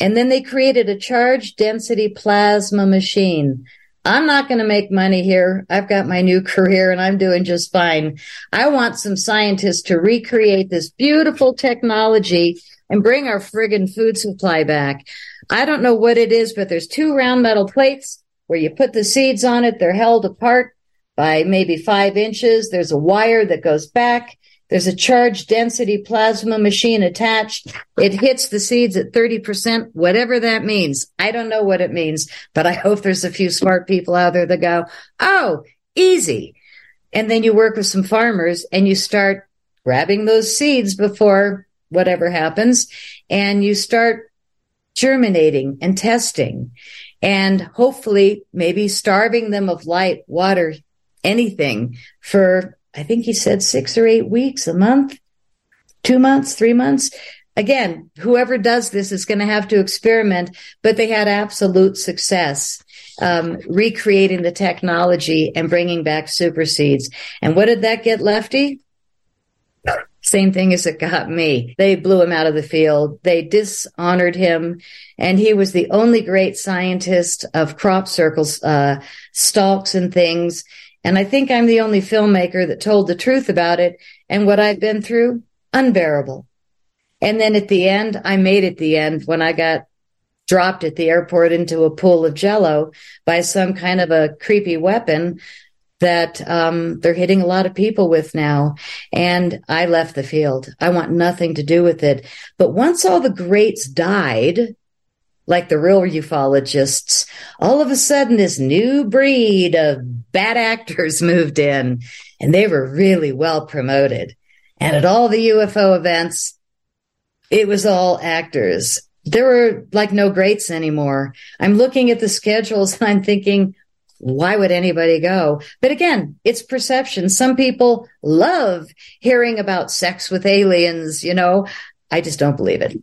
And then they created a charge density plasma machine. I'm not going to make money here. I've got my new career and I'm doing just fine. I want some scientists to recreate this beautiful technology and bring our friggin' food supply back. I don't know what it is, but there's two round metal plates where you put the seeds on it. They're held apart by maybe five inches. There's a wire that goes back. There's a charge density plasma machine attached. It hits the seeds at 30%, whatever that means. I don't know what it means, but I hope there's a few smart people out there that go, Oh, easy. And then you work with some farmers and you start grabbing those seeds before whatever happens and you start germinating and testing and hopefully maybe starving them of light, water, anything for, I think he said six or eight weeks, a month, two months, three months. Again, whoever does this is going to have to experiment, but they had absolute success. Um, recreating the technology and bringing back super seeds. And what did that get Lefty? Same thing as it got me. They blew him out of the field. They dishonored him. And he was the only great scientist of crop circles, uh, stalks and things. And I think I'm the only filmmaker that told the truth about it and what I've been through. Unbearable. And then at the end, I made it the end when I got dropped at the airport into a pool of jello by some kind of a creepy weapon that um, they're hitting a lot of people with now. And I left the field. I want nothing to do with it. But once all the greats died, like the real ufologists, all of a sudden this new breed of bad actors moved in and they were really well promoted. And at all the UFO events, it was all actors. There were like no greats anymore. I'm looking at the schedules and I'm thinking, why would anybody go? But again, it's perception. Some people love hearing about sex with aliens, you know. I just don't believe it.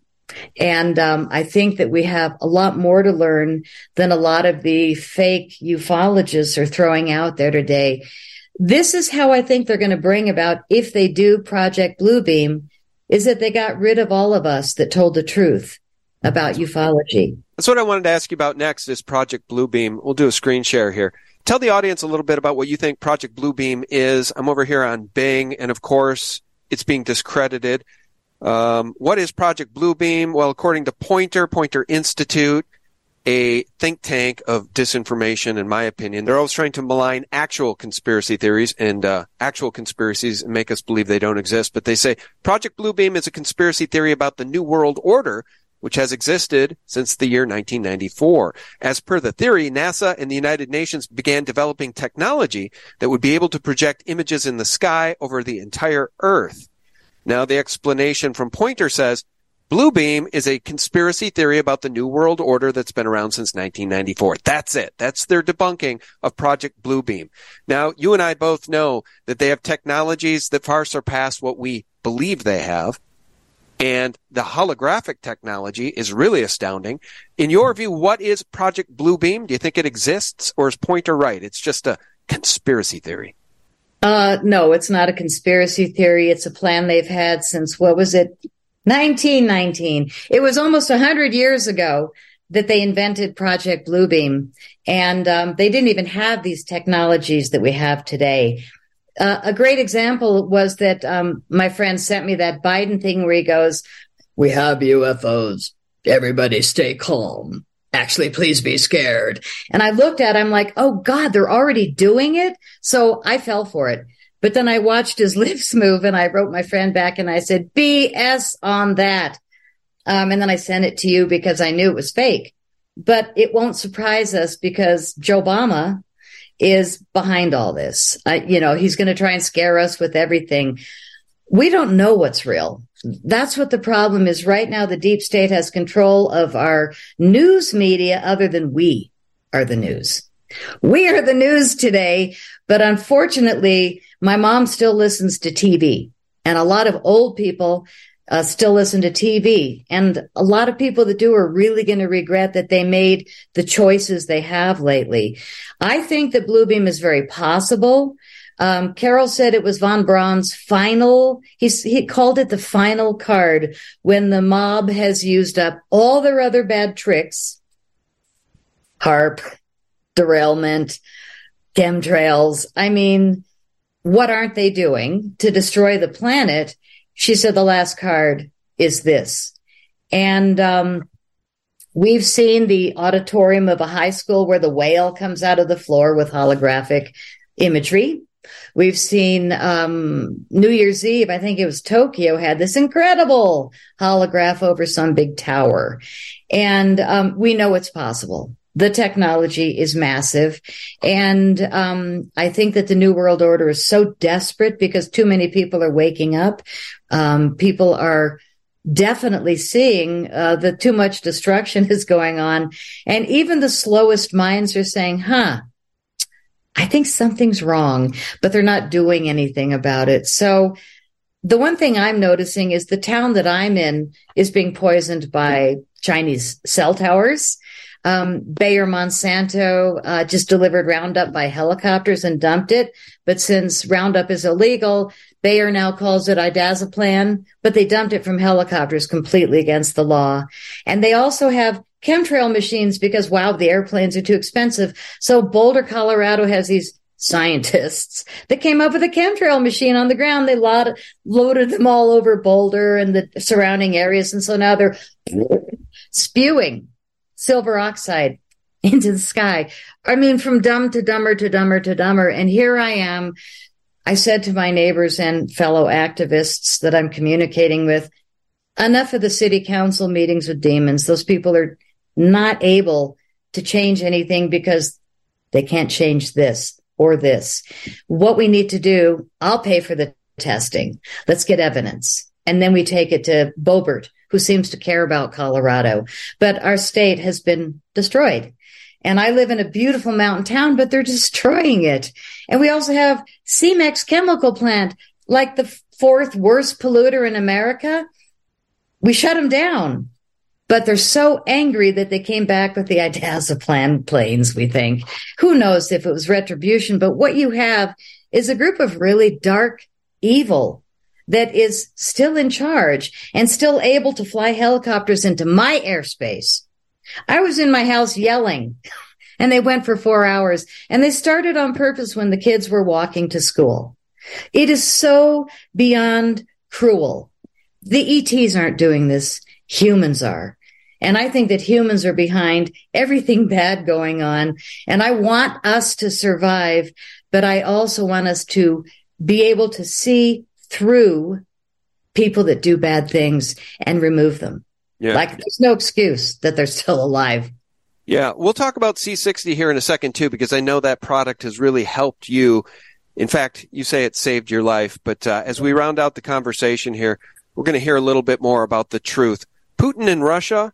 And um, I think that we have a lot more to learn than a lot of the fake ufologists are throwing out there today. This is how I think they're going to bring about, if they do Project Bluebeam, is that they got rid of all of us that told the truth about ufology. That's what I wanted to ask you about next is Project Bluebeam. We'll do a screen share here. Tell the audience a little bit about what you think Project Bluebeam is. I'm over here on Bing, and of course, it's being discredited. Um, what is Project Bluebeam? Well, according to Pointer, Poynter Institute, a think tank of disinformation, in my opinion. They're always trying to malign actual conspiracy theories and uh, actual conspiracies and make us believe they don't exist. But they say Project Bluebeam is a conspiracy theory about the New World Order, which has existed since the year 1994. As per the theory, NASA and the United Nations began developing technology that would be able to project images in the sky over the entire Earth. Now, the explanation from Poynter says Bluebeam is a conspiracy theory about the New World Order that's been around since 1994. That's it. That's their debunking of Project Bluebeam. Now, you and I both know that they have technologies that far surpass what we believe they have. And the holographic technology is really astounding. In your view, what is Project Bluebeam? Do you think it exists or is Poynter right? It's just a conspiracy theory. Uh, no, it's not a conspiracy theory. It's a plan they've had since, what was it? 1919. It was almost 100 years ago that they invented Project Bluebeam. And um, they didn't even have these technologies that we have today. Uh, a great example was that um, my friend sent me that Biden thing where he goes, We have UFOs. Everybody stay calm. Actually, please be scared. And I looked at, it, I'm like, oh God, they're already doing it. So I fell for it. But then I watched his lips move and I wrote my friend back and I said, BS on that. Um, and then I sent it to you because I knew it was fake. But it won't surprise us because Joe Obama is behind all this. You know, he's going to try and scare us with everything. We don't know what's real. That's what the problem is right now. The deep state has control of our news media other than we are the news. We are the news today, but unfortunately, my mom still listens to TV and a lot of old people uh, still listen to TV. And a lot of people that do are really going to regret that they made the choices they have lately. I think that Bluebeam is very possible. Um, Carol said it was von Braun's final. He called it the final card when the mob has used up all their other bad tricks. HAARP, derailment, chemtrails. I mean, what aren't they doing to destroy the planet? She said the last card is this. And um, we've seen the auditorium of a high school where the whale comes out of the floor with holographic imagery. We've seen um, New Year's Eve, I think it was Tokyo, had this incredible holograph over some big tower. And um, we know it's possible the technology is massive. And um, I think that the New World Order is so desperate because too many people are waking up. Um, people are definitely seeing uh, that too much destruction is going on. And even the slowest minds are saying, huh, I think something's wrong, but they're not doing anything about it. So the one thing I'm noticing is the town that I'm in is being poisoned by Chinese cell towers. Um, Bayer Monsanto uh, just delivered Roundup by helicopters and dumped it. But since Roundup is illegal, Bayer now calls it idazepam, but they dumped it from helicopters completely against the law. And they also have chemtrail machines because, wow, the airplanes are too expensive. So Boulder, Colorado has these scientists that came up with a chemtrail machine on the ground. They loaded them all over Boulder and the surrounding areas. And so now they're spewing silver oxide into the sky. I mean, from dumb to dumber to dumber to dumber. And here I am. I said to my neighbors and fellow activists that I'm communicating with, enough of the city council meetings with demons. Those people are not able to change anything because they can't change this or this. What we need to do, I'll pay for the testing. Let's get evidence. And then we take it to Boebert who seems to care about Colorado. But our state has been destroyed. And I live in a beautiful mountain town, but they're destroying it. And we also have Cemex chemical plant, like the fourth worst polluter in America. We shut them down, but they're so angry that they came back with the idazepam planes, we think. Who knows if it was retribution, but what you have is a group of really dark, evil that is still in charge and still able to fly helicopters into my airspace. I was in my house yelling and they went for four hours and they started on purpose when the kids were walking to school. It is so beyond cruel. The ETs aren't doing this. Humans are. And I think that humans are behind everything bad going on. And I want us to survive, but I also want us to be able to see through people that do bad things and remove them. Yeah. Like there's no excuse that they're still alive. Yeah, we'll talk about C60 here in a second too, because I know that product has really helped you. In fact, you say it saved your life. But uh, as we round out the conversation here, we're going to hear a little bit more about the truth. Putin and Russia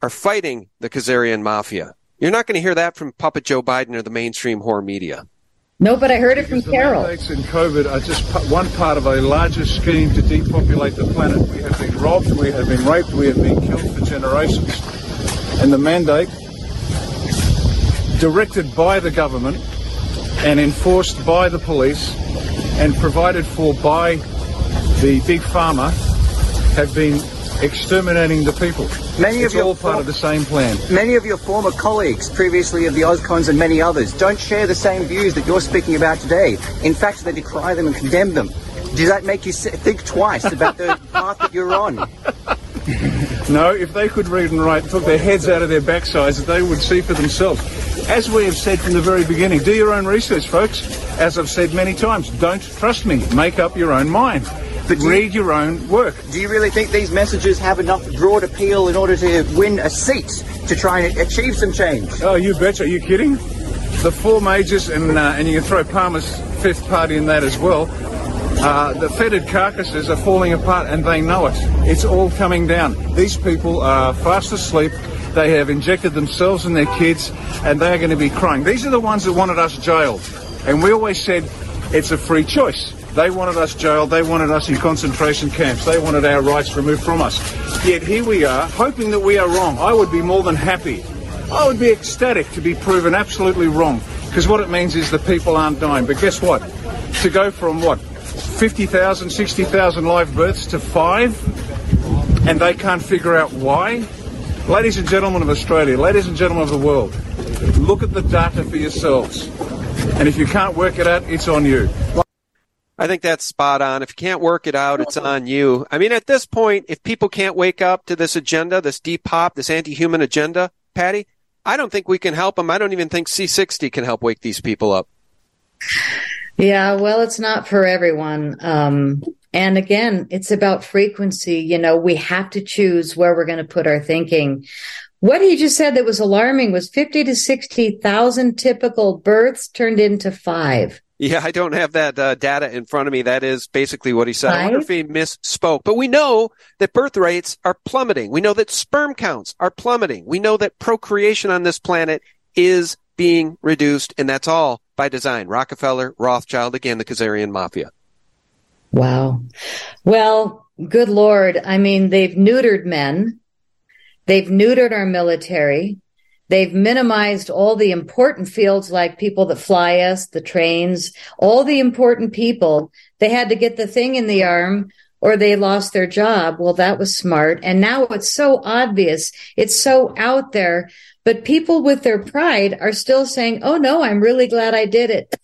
are fighting the Khazarian mafia. You're not going to hear that from Puppet Joe Biden or the mainstream horror media. No, but I heard it from Carol. mandates in COVID are just one part of a larger scheme to depopulate the planet. We have been robbed, we have been raped, we have been killed for generations. And the mandate, directed by the government and enforced by the police and provided for by the big pharma, have been exterminating the people. Many it's of your all part of the same plan. Many of your former colleagues, previously of the Ozcons and many others, don't share the same views that you're speaking about today. In fact, they decry them and condemn them. Does that make you think twice about the path that you're on? No, if they could read and write, and took their heads out of their backsides, they would see for themselves. As we have said from the very beginning, do your own research, folks. As I've said many times, don't trust me. Make up your own mind. But read your own work. Do you really think these messages have enough broad appeal in order to win a seat to try and achieve some change? Oh, you betcha. Are you kidding? The four majors, and uh, and you can throw Palmer's fifth party in that as well. Uh, the fetid carcasses are falling apart, and they know it. It's all coming down. These people are fast asleep. They have injected themselves and their kids, and they are going to be crying. These are the ones that wanted us jailed, and we always said it's a free choice. They wanted us jailed. They wanted us in concentration camps. They wanted our rights removed from us. Yet here we are, hoping that we are wrong. I would be more than happy. I would be ecstatic to be proven absolutely wrong. Because what it means is the people aren't dying. But guess what? To go from what? 50,000, 60,000 live births to five? And they can't figure out why? Ladies and gentlemen of Australia, ladies and gentlemen of the world, look at the data for yourselves. And if you can't work it out, it's on you. I think that's spot on. If you can't work it out, it's on you. I mean, at this point, if people can't wake up to this agenda, this depop, this anti-human agenda, Patty, I don't think we can help them. I don't even think C60 can help wake these people up. Yeah, well, it's not for everyone. Um, and again, it's about frequency. You know, we have to choose where we're going to put our thinking. What he just said that was alarming was 50 to 60,000 typical births turned into five. Yeah, I don't have that uh, data in front of me. That is basically what he said. I wonder if he misspoke. But we know that birth rates are plummeting. We know that sperm counts are plummeting. We know that procreation on this planet is being reduced, and that's all by design. Rockefeller, Rothschild, again, the Khazarian mafia. Wow. Well, good Lord. I mean, they've neutered men. They've neutered our military. They've minimized all the important fields like people that fly us, the trains, all the important people. They had to get the thing in the arm or they lost their job. Well, that was smart. And now it's so obvious. It's so out there, but people with their pride are still saying, Oh no, I'm really glad I did it.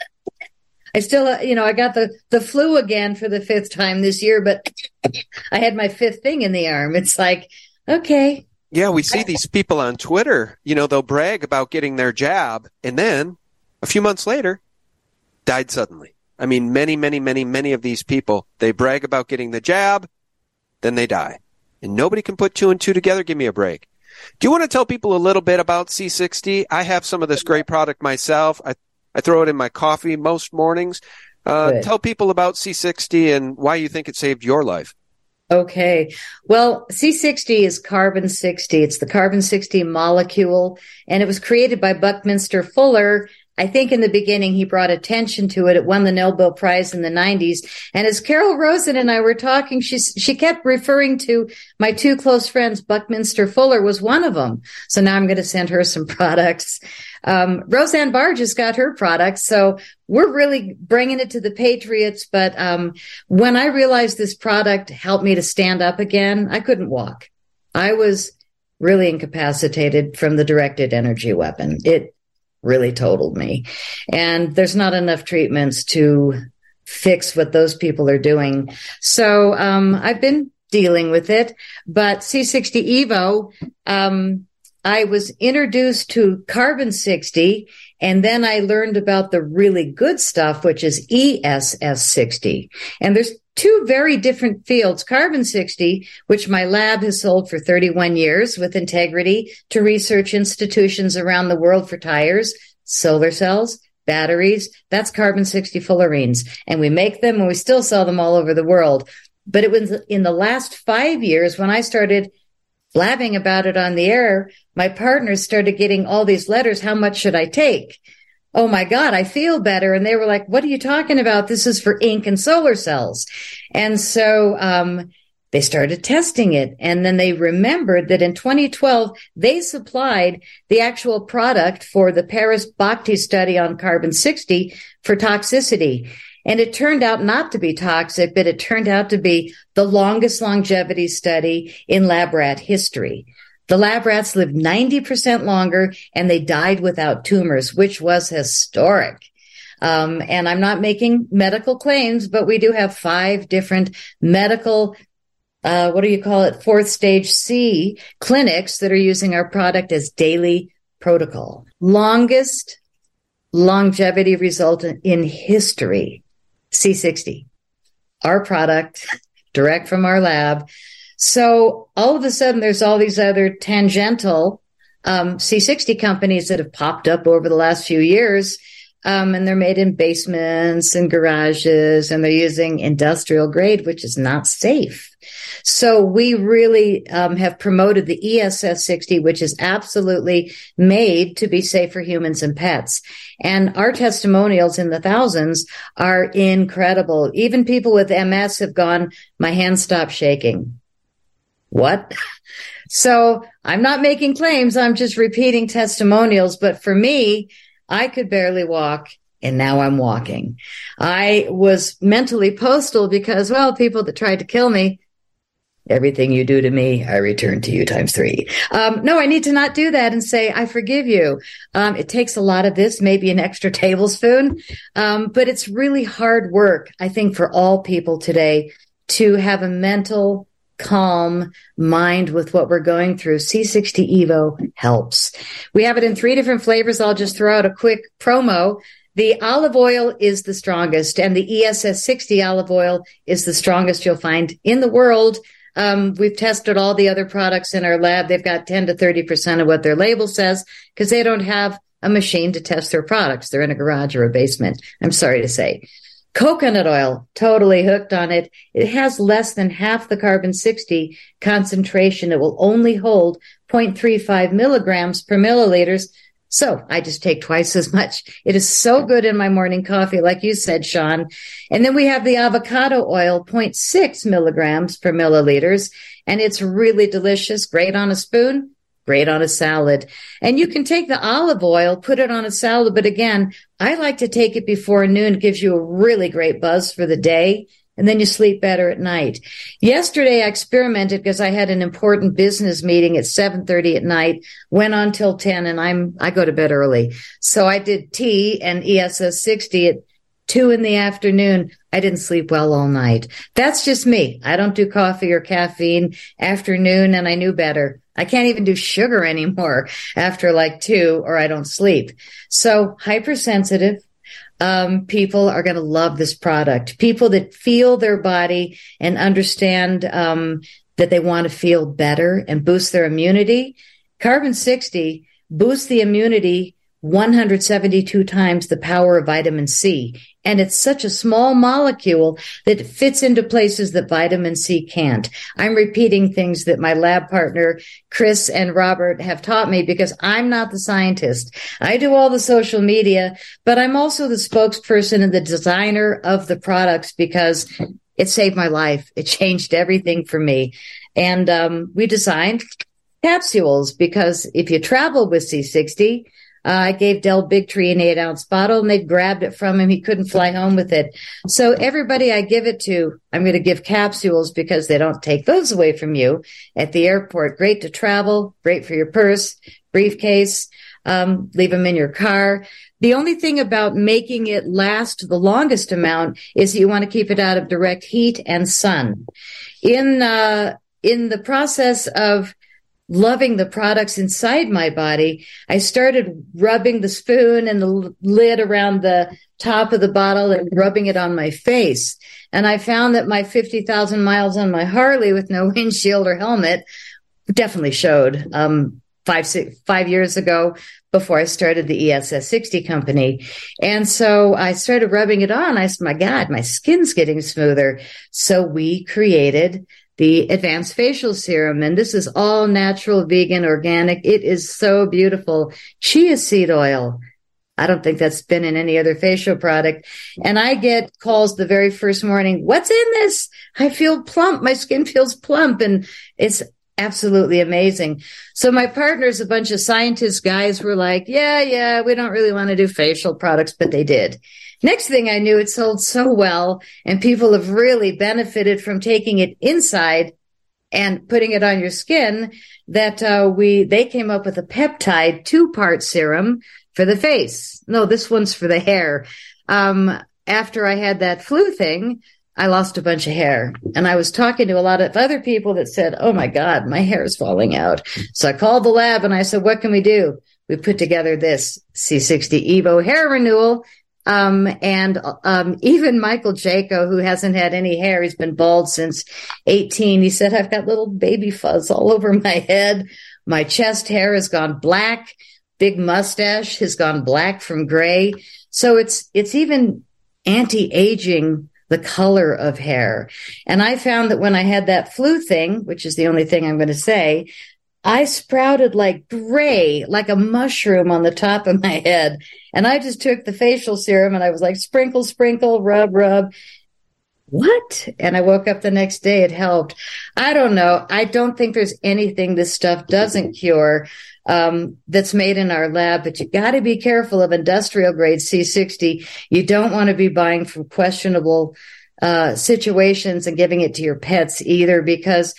I still, you know, I got the, the flu again for the fifth time this year, but I had my fifth thing in the arm. It's like, okay. Yeah, we see these people on Twitter, you know, they'll brag about getting their jab and then a few months later died suddenly. I mean, many, many, many, many of these people, they brag about getting the jab, then they die. And nobody can put two and two together. Give me a break. Do you want to tell people a little bit about C60? I have some of this great product myself. I, I throw it in my coffee most mornings. Uh, tell people about C60 and why you think it saved your life. Okay. Well, C60 is carbon 60. It's the carbon 60 molecule and it was created by Buckminster Fuller. I think in the beginning he brought attention to it. It won the Nobel Prize in the 90s. And as Carol Rosin and I were talking, she she kept referring to my two close friends. Buckminster Fuller was one of them. So now I'm going to send her some products. Um, Roseanne Barr just got her product. So we're really bringing it to the Patriots. But, um, when I realized this product helped me to stand up again, I couldn't walk. I was really incapacitated from the directed energy weapon. It really totaled me. And there's not enough treatments to fix what those people are doing. So, um, I've been dealing with it, but C60 Evo, um, I was introduced to carbon 60 and then I learned about the really good stuff, which is ESS 60. And there's two very different fields. Carbon 60, which my lab has sold for 31 years with integrity to research institutions around the world for tires, solar cells, batteries. That's carbon 60 fullerenes. And we make them and we still sell them all over the world. But it was in the last five years when I started blabbing about it on the air, my partners started getting all these letters. How much should I take? Oh my God, I feel better. And they were like, what are you talking about? This is for ink and solar cells. And so, um, they started testing it and then they remembered that in 2012 they supplied the actual product for the Paris Baati study on carbon 60 for toxicity. And it turned out not to be toxic, but it turned out to be the longest longevity study in lab rat history. The lab rats lived 90% longer and they died without tumors, which was historic. Um, and I'm not making medical claims, but we do have five different medical uh, what do you call it? Fourth stage C clinics that are using our product as daily protocol. Longest longevity result in history. C60. Our product direct from our lab. So all of a sudden there's all these other tangential um, C60 companies that have popped up over the last few years. Um, and they're made in basements and garages and they're using industrial grade, which is not safe. So we really um, have promoted the ESS 60, which is absolutely made to be safe for humans and pets. And our testimonials in the thousands are incredible. Even people with MS have gone, my hands stopped shaking. What? So I'm not making claims. I'm just repeating testimonials. But for me, I could barely walk and now I'm walking. I was mentally postal because, well, people that tried to kill me, Everything you do to me, I return to you times three. Um, no, I need to not do that and say, I forgive you. Um, it takes a lot of this, maybe an extra tablespoon. Um, but it's really hard work, I think, for all people today to have a mental, calm mind with what we're going through. C60 Evo helps. We have it in three different flavors. I'll just throw out a quick promo. The olive oil is the strongest and the ESS 60 olive oil is the strongest you'll find in the world. Um, we've tested all the other products in our lab. They've got 10 to 30% of what their label says because they don't have a machine to test their products. They're in a garage or a basement. I'm sorry to say. Coconut oil, totally hooked on it. It has less than half the carbon 60 concentration. It will only hold 0.35 milligrams per milliliters so I just take twice as much. It is so good in my morning coffee, like you said, Sean. And then we have the avocado oil, 0.6 milligrams per milliliters. And it's really delicious. Great on a spoon. Great on a salad. And you can take the olive oil, put it on a salad. But again, I like to take it before noon. It gives you a really great buzz for the day and then you sleep better at night. Yesterday I experimented because I had an important business meeting at 7:30 at night, went on till 10 and I'm I go to bed early. So I did tea and ESS 60 at 2 in the afternoon. I didn't sleep well all night. That's just me. I don't do coffee or caffeine afternoon and I knew better. I can't even do sugar anymore after like 2 or I don't sleep. So hypersensitive um, people are going to love this product. People that feel their body and understand um, that they want to feel better and boost their immunity. Carbon 60 boosts the immunity 172 times the power of vitamin C. And it's such a small molecule that fits into places that vitamin C can't. I'm repeating things that my lab partner, Chris and Robert have taught me because I'm not the scientist. I do all the social media, but I'm also the spokesperson and the designer of the products because it saved my life. It changed everything for me. And um, we designed capsules because if you travel with C60, Uh, I gave Del Bigtree an eight ounce bottle and they grabbed it from him. He couldn't fly home with it. So everybody I give it to, I'm going to give capsules because they don't take those away from you at the airport. Great to travel, great for your purse, briefcase. Um, leave them in your car. The only thing about making it last the longest amount is you want to keep it out of direct heat and sun. In, uh, in the process of loving the products inside my body, I started rubbing the spoon and the lid around the top of the bottle and rubbing it on my face. And I found that my 50,000 miles on my Harley with no windshield or helmet definitely showed. Um, five, six, five years ago before I started the ESS 60 company. And so I started rubbing it on. I said, my God, my skin's getting smoother. So we created the advanced facial serum. And this is all natural, vegan, organic. It is so beautiful. Chia seed oil. I don't think that's been in any other facial product. And I get calls the very first morning. What's in this? I feel plump. My skin feels plump and it's absolutely amazing. So my partners, a bunch of scientist guys were like, yeah, yeah, we don't really want to do facial products, but they did. Next thing I knew, it sold so well and people have really benefited from taking it inside and putting it on your skin that uh, we they came up with a peptide two part serum for the face. No, this one's for the hair. Um, after I had that flu thing, I lost a bunch of hair. And I was talking to a lot of other people that said, Oh my God, my hair is falling out. So I called the lab and I said, What can we do? We put together this C60 Evo hair renewal. Um, and um, even Michael Jaco, who hasn't had any hair, he's been bald since 18. He said, I've got little baby fuzz all over my head. My chest hair has gone black. Big mustache has gone black from gray. So it's, it's even anti-aging the color of hair. And I found that when I had that flu thing, which is the only thing I'm going to say, I sprouted like gray, like a mushroom on the top of my head. And I just took the facial serum and I was like, sprinkle, sprinkle, rub, rub. What? And I woke up the next day. It helped. I don't know. I don't think there's anything this stuff doesn't cure um, that's made in our lab, but you got to be careful of industrial grade C60. You don't want to be buying from questionable uh, situations and giving it to your pets either because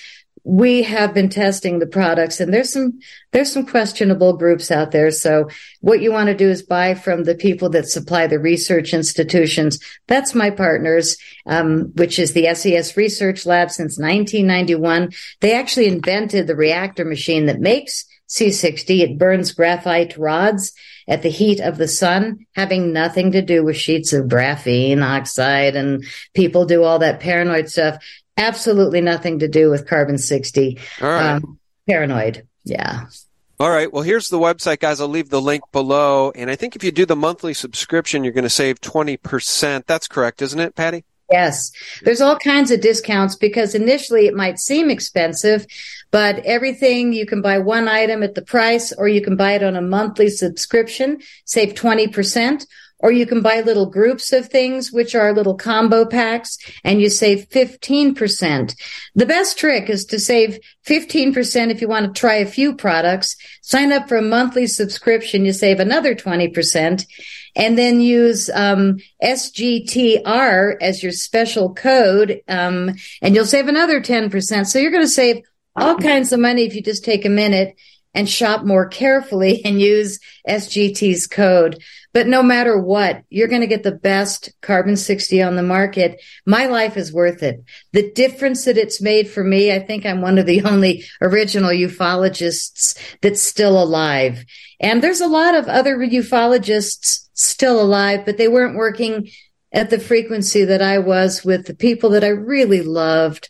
we have been testing the products and there's some there's some questionable groups out there so what you want to do is buy from the people that supply the research institutions that's my partners um, which is the ses research lab since 1991 they actually invented the reactor machine that makes C60. It burns graphite rods at the heat of the sun, having nothing to do with sheets of graphene oxide and people do all that paranoid stuff. Absolutely nothing to do with carbon 60. All right. Um, paranoid. Yeah. All right. Well, here's the website, guys. I'll leave the link below. And I think if you do the monthly subscription, you're going to save 20%. That's correct, isn't it, Patty? Yes. There's all kinds of discounts because initially it might seem expensive, but everything you can buy one item at the price or you can buy it on a monthly subscription, save 20%, or you can buy little groups of things, which are little combo packs and you save 15%. The best trick is to save 15% if you want to try a few products, sign up for a monthly subscription, you save another 20% and then use um, SGTR as your special code, um, and you'll save another 10%. So you're going to save all kinds of money if you just take a minute and shop more carefully and use SGT's code. But no matter what, you're going to get the best carbon 60 on the market. My life is worth it. The difference that it's made for me, I think I'm one of the only original ufologists that's still alive. And there's a lot of other ufologists still alive, but they weren't working at the frequency that I was with the people that I really loved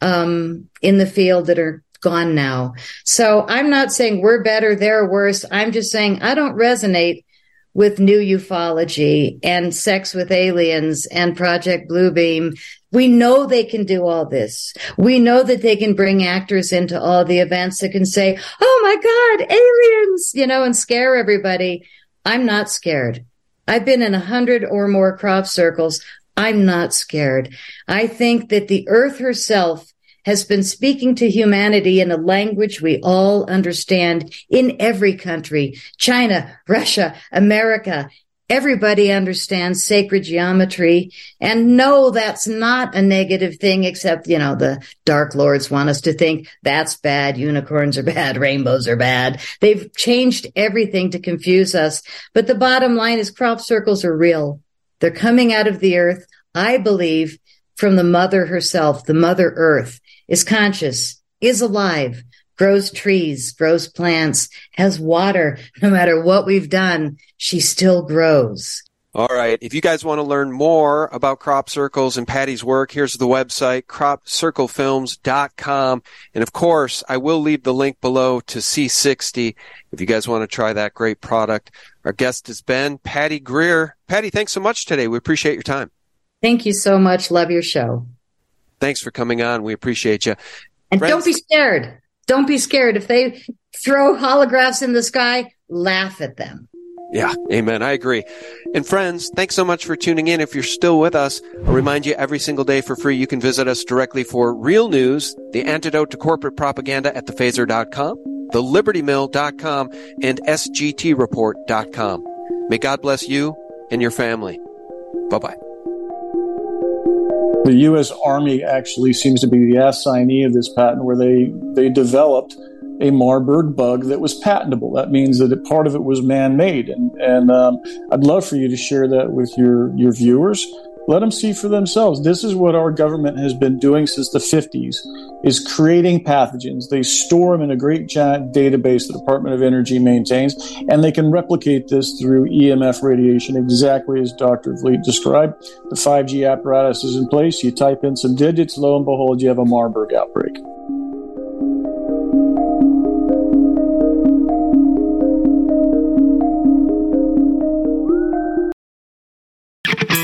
um, in the field that are gone now. So I'm not saying we're better, they're worse. I'm just saying I don't resonate with new ufology and sex with aliens and Project Bluebeam. We know they can do all this. We know that they can bring actors into all the events that can say, Oh my God, aliens, you know, and scare everybody. I'm not scared. I've been in a hundred or more crop circles. I'm not scared. I think that the earth herself has been speaking to humanity in a language we all understand in every country. China, Russia, America, Everybody understands sacred geometry and no, that's not a negative thing, except, you know, the dark lords want us to think that's bad. Unicorns are bad. Rainbows are bad. They've changed everything to confuse us. But the bottom line is crop circles are real. They're coming out of the earth. I believe from the mother herself, the mother earth is conscious, is alive, grows trees, grows plants, has water. No matter what we've done, she still grows. All right. If you guys want to learn more about crop circles and Patty's work, here's the website, cropcirclefilms.com. And of course, I will leave the link below to C60 if you guys want to try that great product. Our guest has been Patty Greer. Patty, thanks so much today. We appreciate your time. Thank you so much. Love your show. Thanks for coming on. We appreciate you. And Friends, don't be scared. Don't be scared. If they throw holographs in the sky, laugh at them. Yeah, amen. I agree. And friends, thanks so much for tuning in. If you're still with us, I'll remind you every single day for free, you can visit us directly for real news, the antidote to corporate propaganda at thephaser.com, thelibertymill.com, and sgtreport.com. May God bless you and your family. Bye bye. The U.S. Army actually seems to be the assignee of this patent, where they they developed a Marburg bug that was patentable. That means that it, part of it was man-made, and and um, I'd love for you to share that with your your viewers let them see for themselves. This is what our government has been doing since the 50s is creating pathogens. They store them in a great giant database the Department of Energy maintains, and they can replicate this through EMF radiation exactly as Dr. Vliet described. The 5G apparatus is in place. You type in some digits, lo and behold, you have a Marburg outbreak.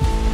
you